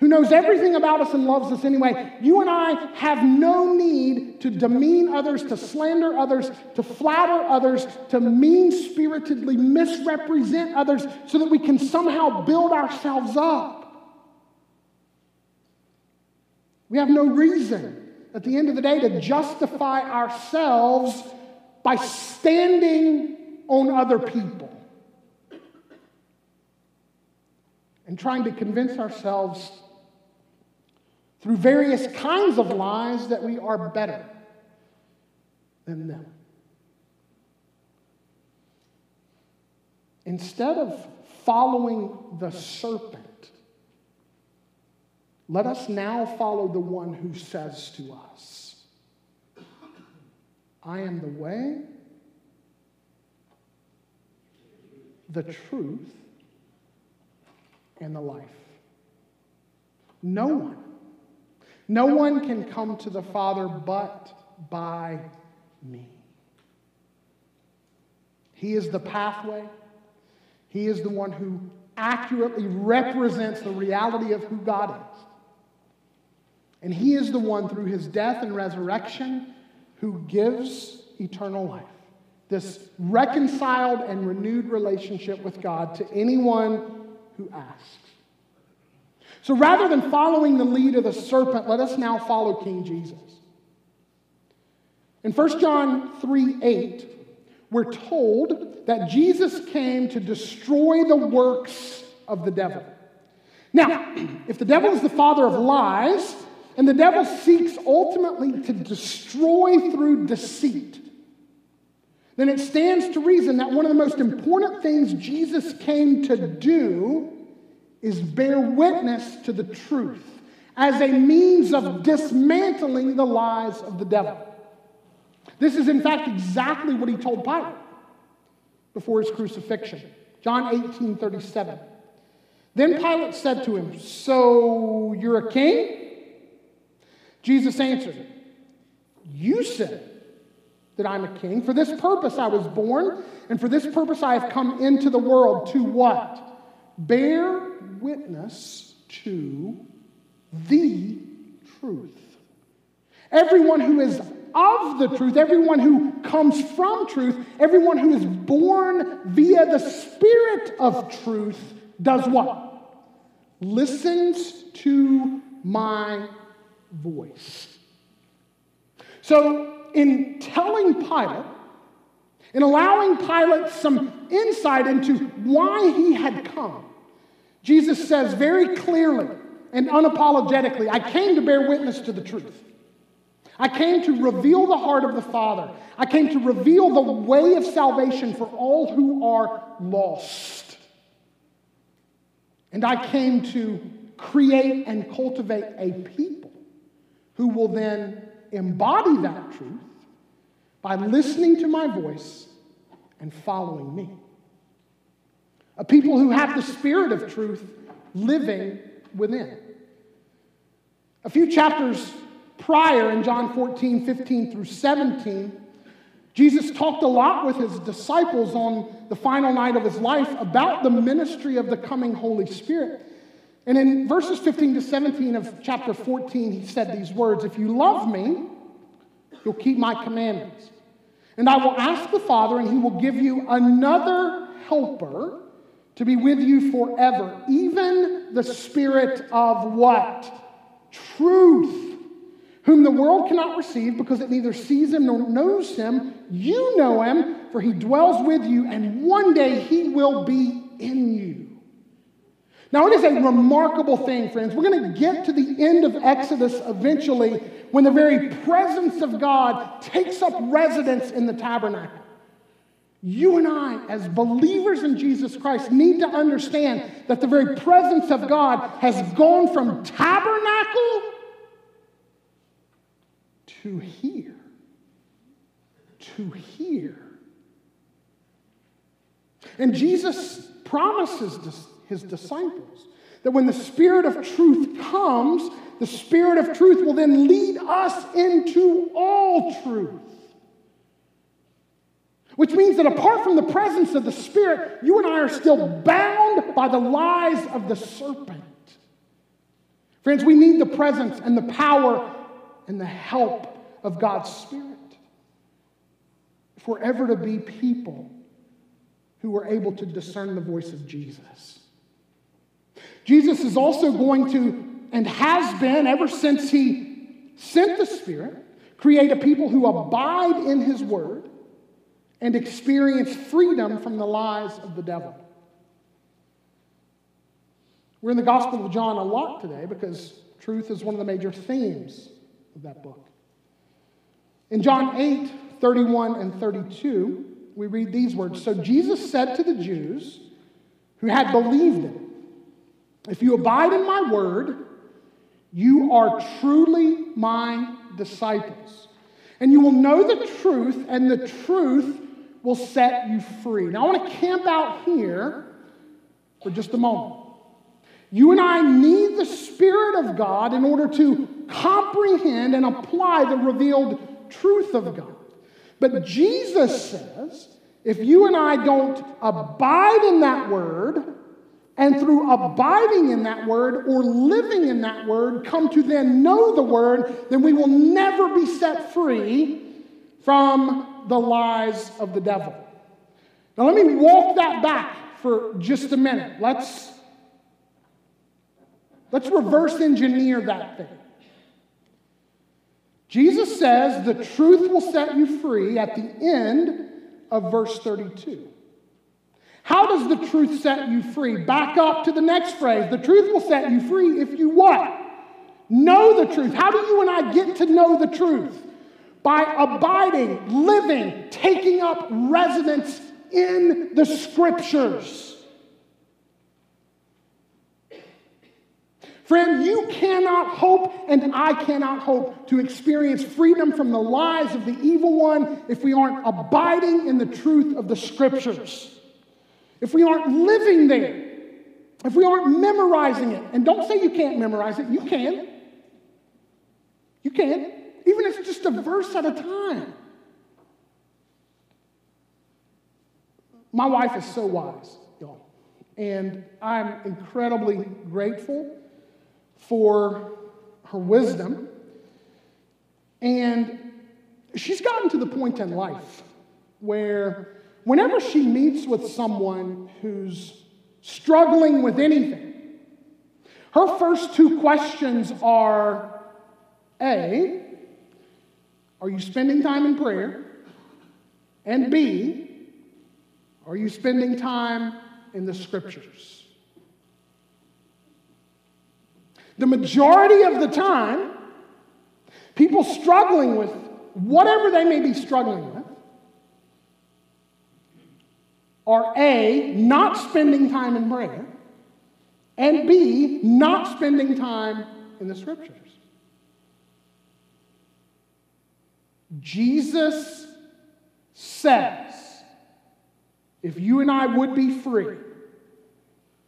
who knows everything about us and loves us anyway, you and I have no need to demean others, to slander others, to flatter others, to mean spiritedly misrepresent others so that we can somehow build ourselves up. We have no reason at the end of the day to justify ourselves by standing on other people and trying to convince ourselves through various kinds of lies that we are better than them. Instead of following the serpent, let us now follow the one who says to us, I am the way, the truth, and the life. No one, no one can come to the Father but by me. He is the pathway. He is the one who accurately represents the reality of who God is. And He is the one through His death and resurrection who gives eternal life this reconciled and renewed relationship with God to anyone who asks. So rather than following the lead of the serpent, let us now follow King Jesus. In 1 John 3 8, we're told that Jesus came to destroy the works of the devil. Now, if the devil is the father of lies, and the devil seeks ultimately to destroy through deceit, then it stands to reason that one of the most important things Jesus came to do is bear witness to the truth as a means of dismantling the lies of the devil. This is, in fact, exactly what he told Pilate before his crucifixion. John 18 37. Then Pilate said to him, So you're a king? Jesus answered, You said that I'm a king. For this purpose I was born, and for this purpose I have come into the world to what? Bear witness to the truth. Everyone who is of the truth, everyone who comes from truth, everyone who is born via the Spirit of truth does what? Listens to my voice. So, in telling Pilate, in allowing Pilate some insight into why he had come, Jesus says very clearly and unapologetically, I came to bear witness to the truth. I came to reveal the heart of the Father. I came to reveal the way of salvation for all who are lost. And I came to create and cultivate a people who will then embody that truth by listening to my voice and following me. A people who have the spirit of truth living within. A few chapters prior in John 14, 15 through 17, Jesus talked a lot with his disciples on the final night of his life about the ministry of the coming Holy Spirit. And in verses 15 to 17 of chapter 14, he said these words If you love me, you'll keep my commandments. And I will ask the Father, and he will give you another helper to be with you forever, even the Spirit of what? Truth whom the world cannot receive because it neither sees him nor knows him. You know him, for he dwells with you, and one day he will be in you. Now, it is a remarkable thing, friends. We're going to get to the end of Exodus eventually when the very presence of God takes up residence in the tabernacle. You and I, as believers in Jesus Christ, need to understand that the very presence of God has gone from tabernacle to here. To here. And Jesus promises his disciples that when the Spirit of truth comes, the Spirit of truth will then lead us into all truth. Which means that apart from the presence of the Spirit, you and I are still bound by the lies of the serpent. Friends, we need the presence and the power and the help of God's Spirit. If we're ever to be people who are able to discern the voice of Jesus. Jesus is also going to, and has been ever since he sent the Spirit, create a people who abide in his word and experience freedom from the lies of the devil. We're in the Gospel of John a lot today because truth is one of the major themes of that book. In John 8, 31 and 32, we read these words So Jesus said to the Jews who had believed him, If you abide in my word, you are truly my disciples. And you will know the truth, and the truth will set you free. Now, I want to camp out here for just a moment. You and I need the Spirit of God in order to comprehend and apply the revealed truth of God. But Jesus says if you and I don't abide in that word, and through abiding in that word or living in that word, come to then know the word, then we will never be set free from the lies of the devil. Now, let me walk that back for just a minute. Let's, let's reverse engineer that thing. Jesus says the truth will set you free at the end of verse 32. How does the truth set you free? Back up to the next phrase. The truth will set you free if you what? Know the truth. How do you and I get to know the truth? By abiding, living, taking up residence in the scriptures. Friend, you cannot hope, and I cannot hope to experience freedom from the lies of the evil one if we aren't abiding in the truth of the scriptures. If we aren't living there, if we aren't memorizing it, and don't say you can't memorize it, you can. You can, even if it's just a verse at a time. My wife is so wise, y'all, and I'm incredibly grateful for her wisdom. And she's gotten to the point in life where whenever she meets with someone who's struggling with anything, Her first two questions are A, are you spending time in prayer? And B, are you spending time in the scriptures? The majority of the time, people struggling with whatever they may be struggling with are A, not spending time in prayer, and B, not spending time in the scriptures. Jesus says, if you and I would be free,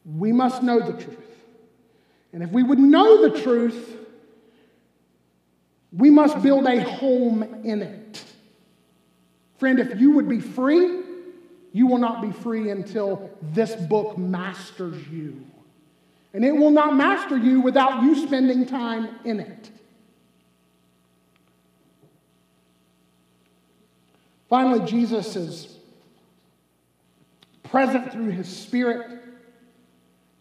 we must know the truth. And if we would know the truth, we must build a home in it. Friend, if you would be free, you will not be free until this book masters you. And it will not master you without you spending time in it. Finally, Jesus is present through his Spirit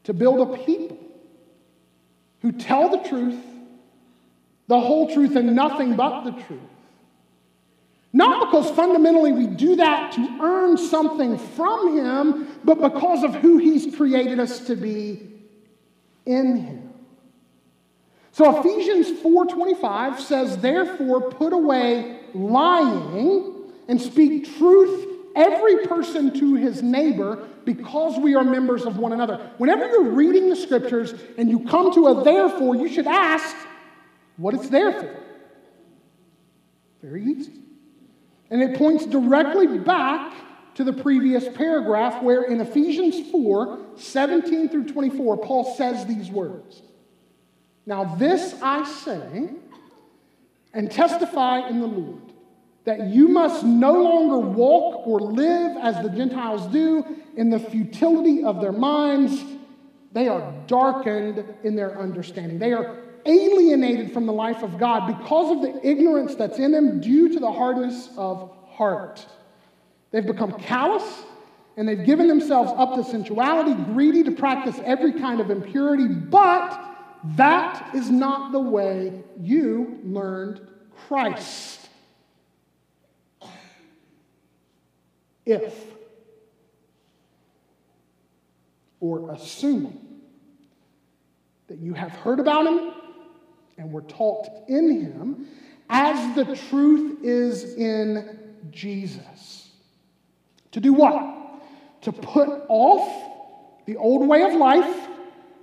to build a people who tell the truth, the whole truth, and nothing but the truth. Not because fundamentally we do that to earn something from Him, but because of who He's created us to be in Him. So Ephesians 4:25 says, "Therefore put away lying and speak truth every person to his neighbor because we are members of one another." Whenever you're reading the scriptures and you come to a therefore, you should ask what it's there for. Very easy. And it points directly back to the previous paragraph where in Ephesians 4 17 through 24, Paul says these words Now, this I say and testify in the Lord that you must no longer walk or live as the Gentiles do in the futility of their minds. They are darkened in their understanding. They are alienated from the life of God because of the ignorance that's in them due to the hardness of heart. They've become callous and they've given themselves up to sensuality, greedy to practice every kind of impurity, but that is not the way you learned Christ. If, or assuming, that you have heard about him and we were taught in him, as the truth is in Jesus. To do what? To put off the old way of life,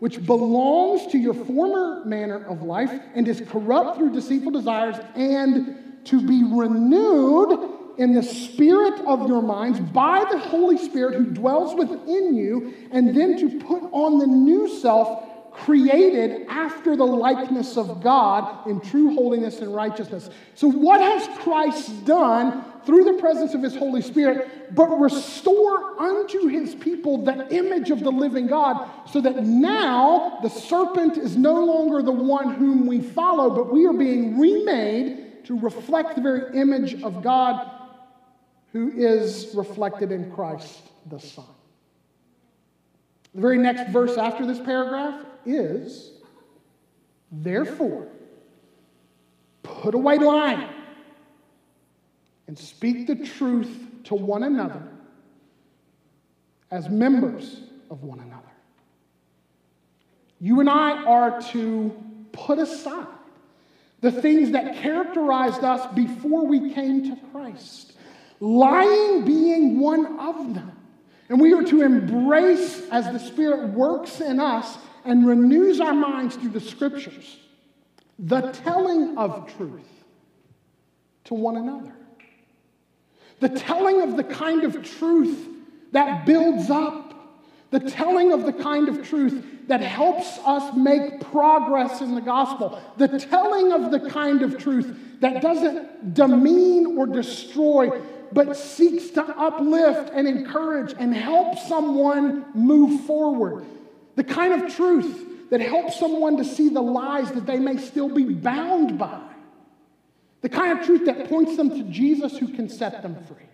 which belongs to your former manner of life and is corrupt through deceitful desires, and to be renewed in the spirit of your minds by the Holy Spirit who dwells within you, and then to put on the new self created after the likeness of God in true holiness and righteousness. So, what has Christ done through the presence of his Holy Spirit but restore unto his people the image of the living God so that now the serpent is no longer the one whom we follow, but we are being remade to reflect the very image of God who is reflected in Christ the Son. The very next verse after this paragraph is, therefore, put away lying and speak the truth to one another as members of one another. You and I are to put aside the things that characterized us before we came to Christ, lying being one of them. And we are to embrace as the Spirit works in us and renews our minds through the scriptures the telling of truth to one another. The telling of the kind of truth that builds up. The telling of the kind of truth that helps us make progress in the gospel. The telling of the kind of truth that doesn't demean or destroy, but seeks to uplift and encourage and help someone move forward. The kind of truth that helps someone to see the lies that they may still be bound by. The kind of truth that points them to Jesus who can set them free.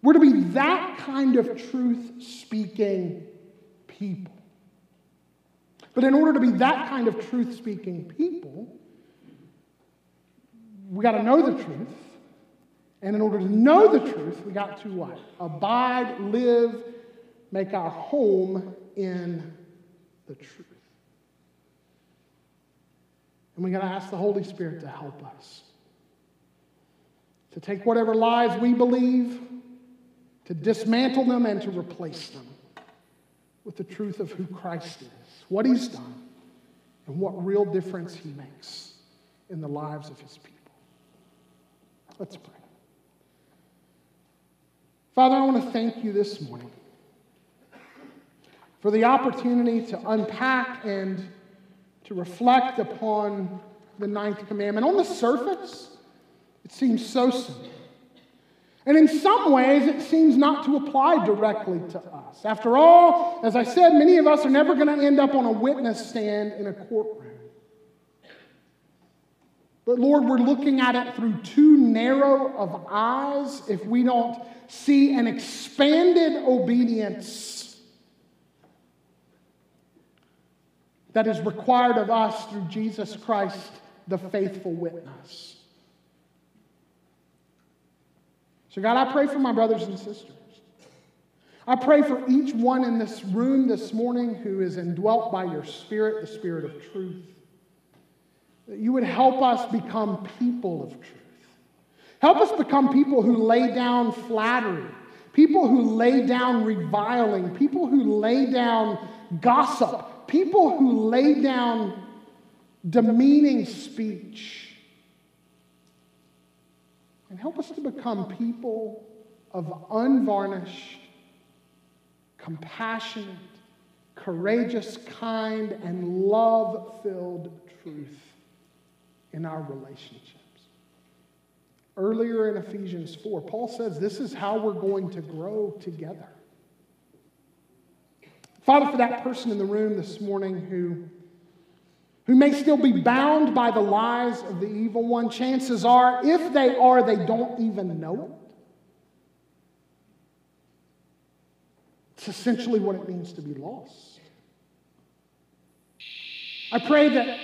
We're to be that kind of truth speaking people. But in order to be that kind of truth speaking people, we got to know the truth. And in order to know the truth, we got to what? Abide, live, make our home in the truth. And we got to ask the Holy Spirit to help us. To take whatever lies we believe, to dismantle them, and to replace them with the truth of who Christ is, what he's done, and what real difference he makes in the lives of his people. Let's pray. Father, I want to thank you this morning for the opportunity to unpack and to reflect upon the ninth commandment. On the surface, it seems so simple. And in some ways, it seems not to apply directly to us. After all, as I said, many of us are never going to end up on a witness stand in a courtroom. But Lord, we're looking at it through too narrow of eyes if we don't see an expanded obedience that is required of us through Jesus Christ, the faithful witness. So, God, I pray for my brothers and sisters. I pray for each one in this room this morning who is indwelt by your Spirit, the Spirit of truth, that you would help us become people of truth. Help us become people who lay down flattery, people who lay down reviling, people who lay down gossip, people who lay down demeaning speech and help us to become people of unvarnished, compassionate, courageous, kind, and love filled truth in our relationships. Earlier in Ephesians 4, Paul says this is how we're going to grow together. Father, for that person in the room this morning who who may still be bound by the lies of the evil one. Chances are, if they are, they don't even know it. It's essentially what it means to be lost. I pray that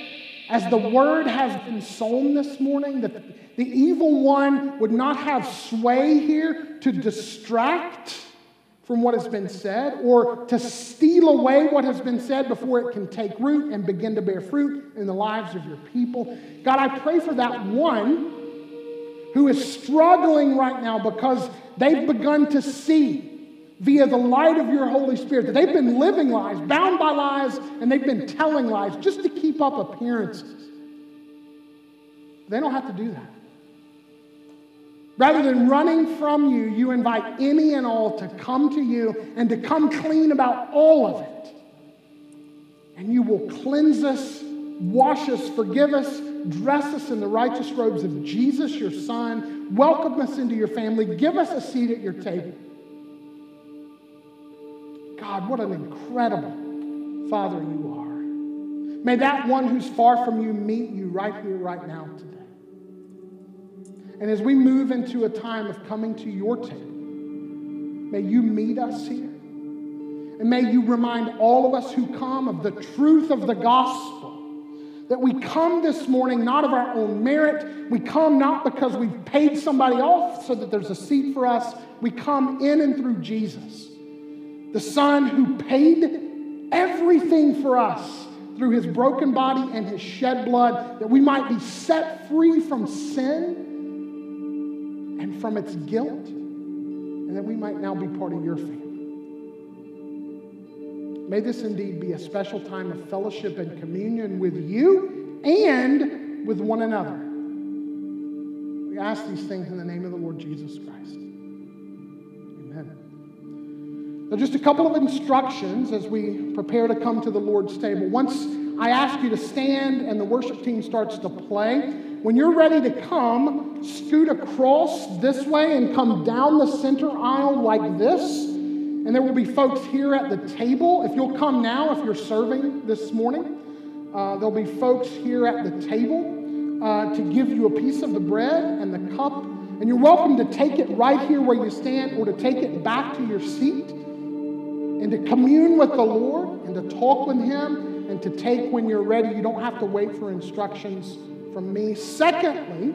as the word has been sown this morning, that the evil one would not have sway here to distract from what has been said or to steal away what has been said before it can take root and begin to bear fruit in the lives of your people. God, I pray for that one who is struggling right now because they've begun to see via the light of your Holy Spirit that they've been living lies, bound by lies, and they've been telling lies just to keep up appearances. They don't have to do that. Rather than running from you, you invite any and all to come to you and to come clean about all of it. And you will cleanse us, wash us, forgive us, dress us in the righteous robes of Jesus, your Son, welcome us into your family, give us a seat at your table. God, what an incredible Father you are. May that one who's far from you meet you right here, right now today. And as we move into a time of coming to your table, may you meet us here. And may you remind all of us who come of the truth of the gospel. That we come this morning not of our own merit. We come not because we've paid somebody off so that there's a seat for us. We come in and through Jesus, the Son who paid everything for us through his broken body and his shed blood, that we might be set free from sin and from its guilt, and that we might now be part of your family. May this indeed be a special time of fellowship and communion with you and with one another. We ask these things in the name of the Lord Jesus Christ. Amen. Now, just a couple of instructions as we prepare to come to the Lord's table. Once I ask you to stand and the worship team starts to play, when you're ready to come, scoot across this way and come down the center aisle like this. And there will be folks here at the table. If you'll come now, if you're serving this morning, uh, there'll be folks here at the table uh, to give you a piece of the bread and the cup. And you're welcome to take it right here where you stand or to take it back to your seat and to commune with the Lord and to talk with Him and to take when you're ready. You don't have to wait for instructions from me. Secondly,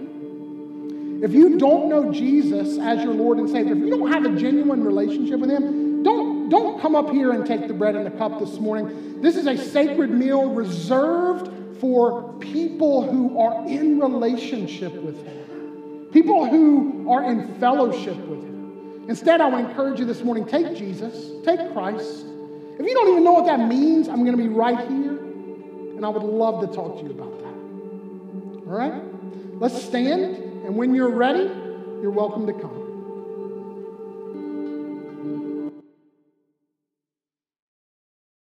if you don't know Jesus as your Lord and Savior, if you don't have a genuine relationship with Him, don't, don't come up here and take the bread and the cup this morning. This is a sacred meal reserved for people who are in relationship with Him, people who are in fellowship with Him. Instead, I would encourage you this morning take Jesus, take Christ. If you don't even know what that means, I'm going to be right here, and I would love to talk to you about that. All right? Let's stand, and when you're ready, you're welcome to come.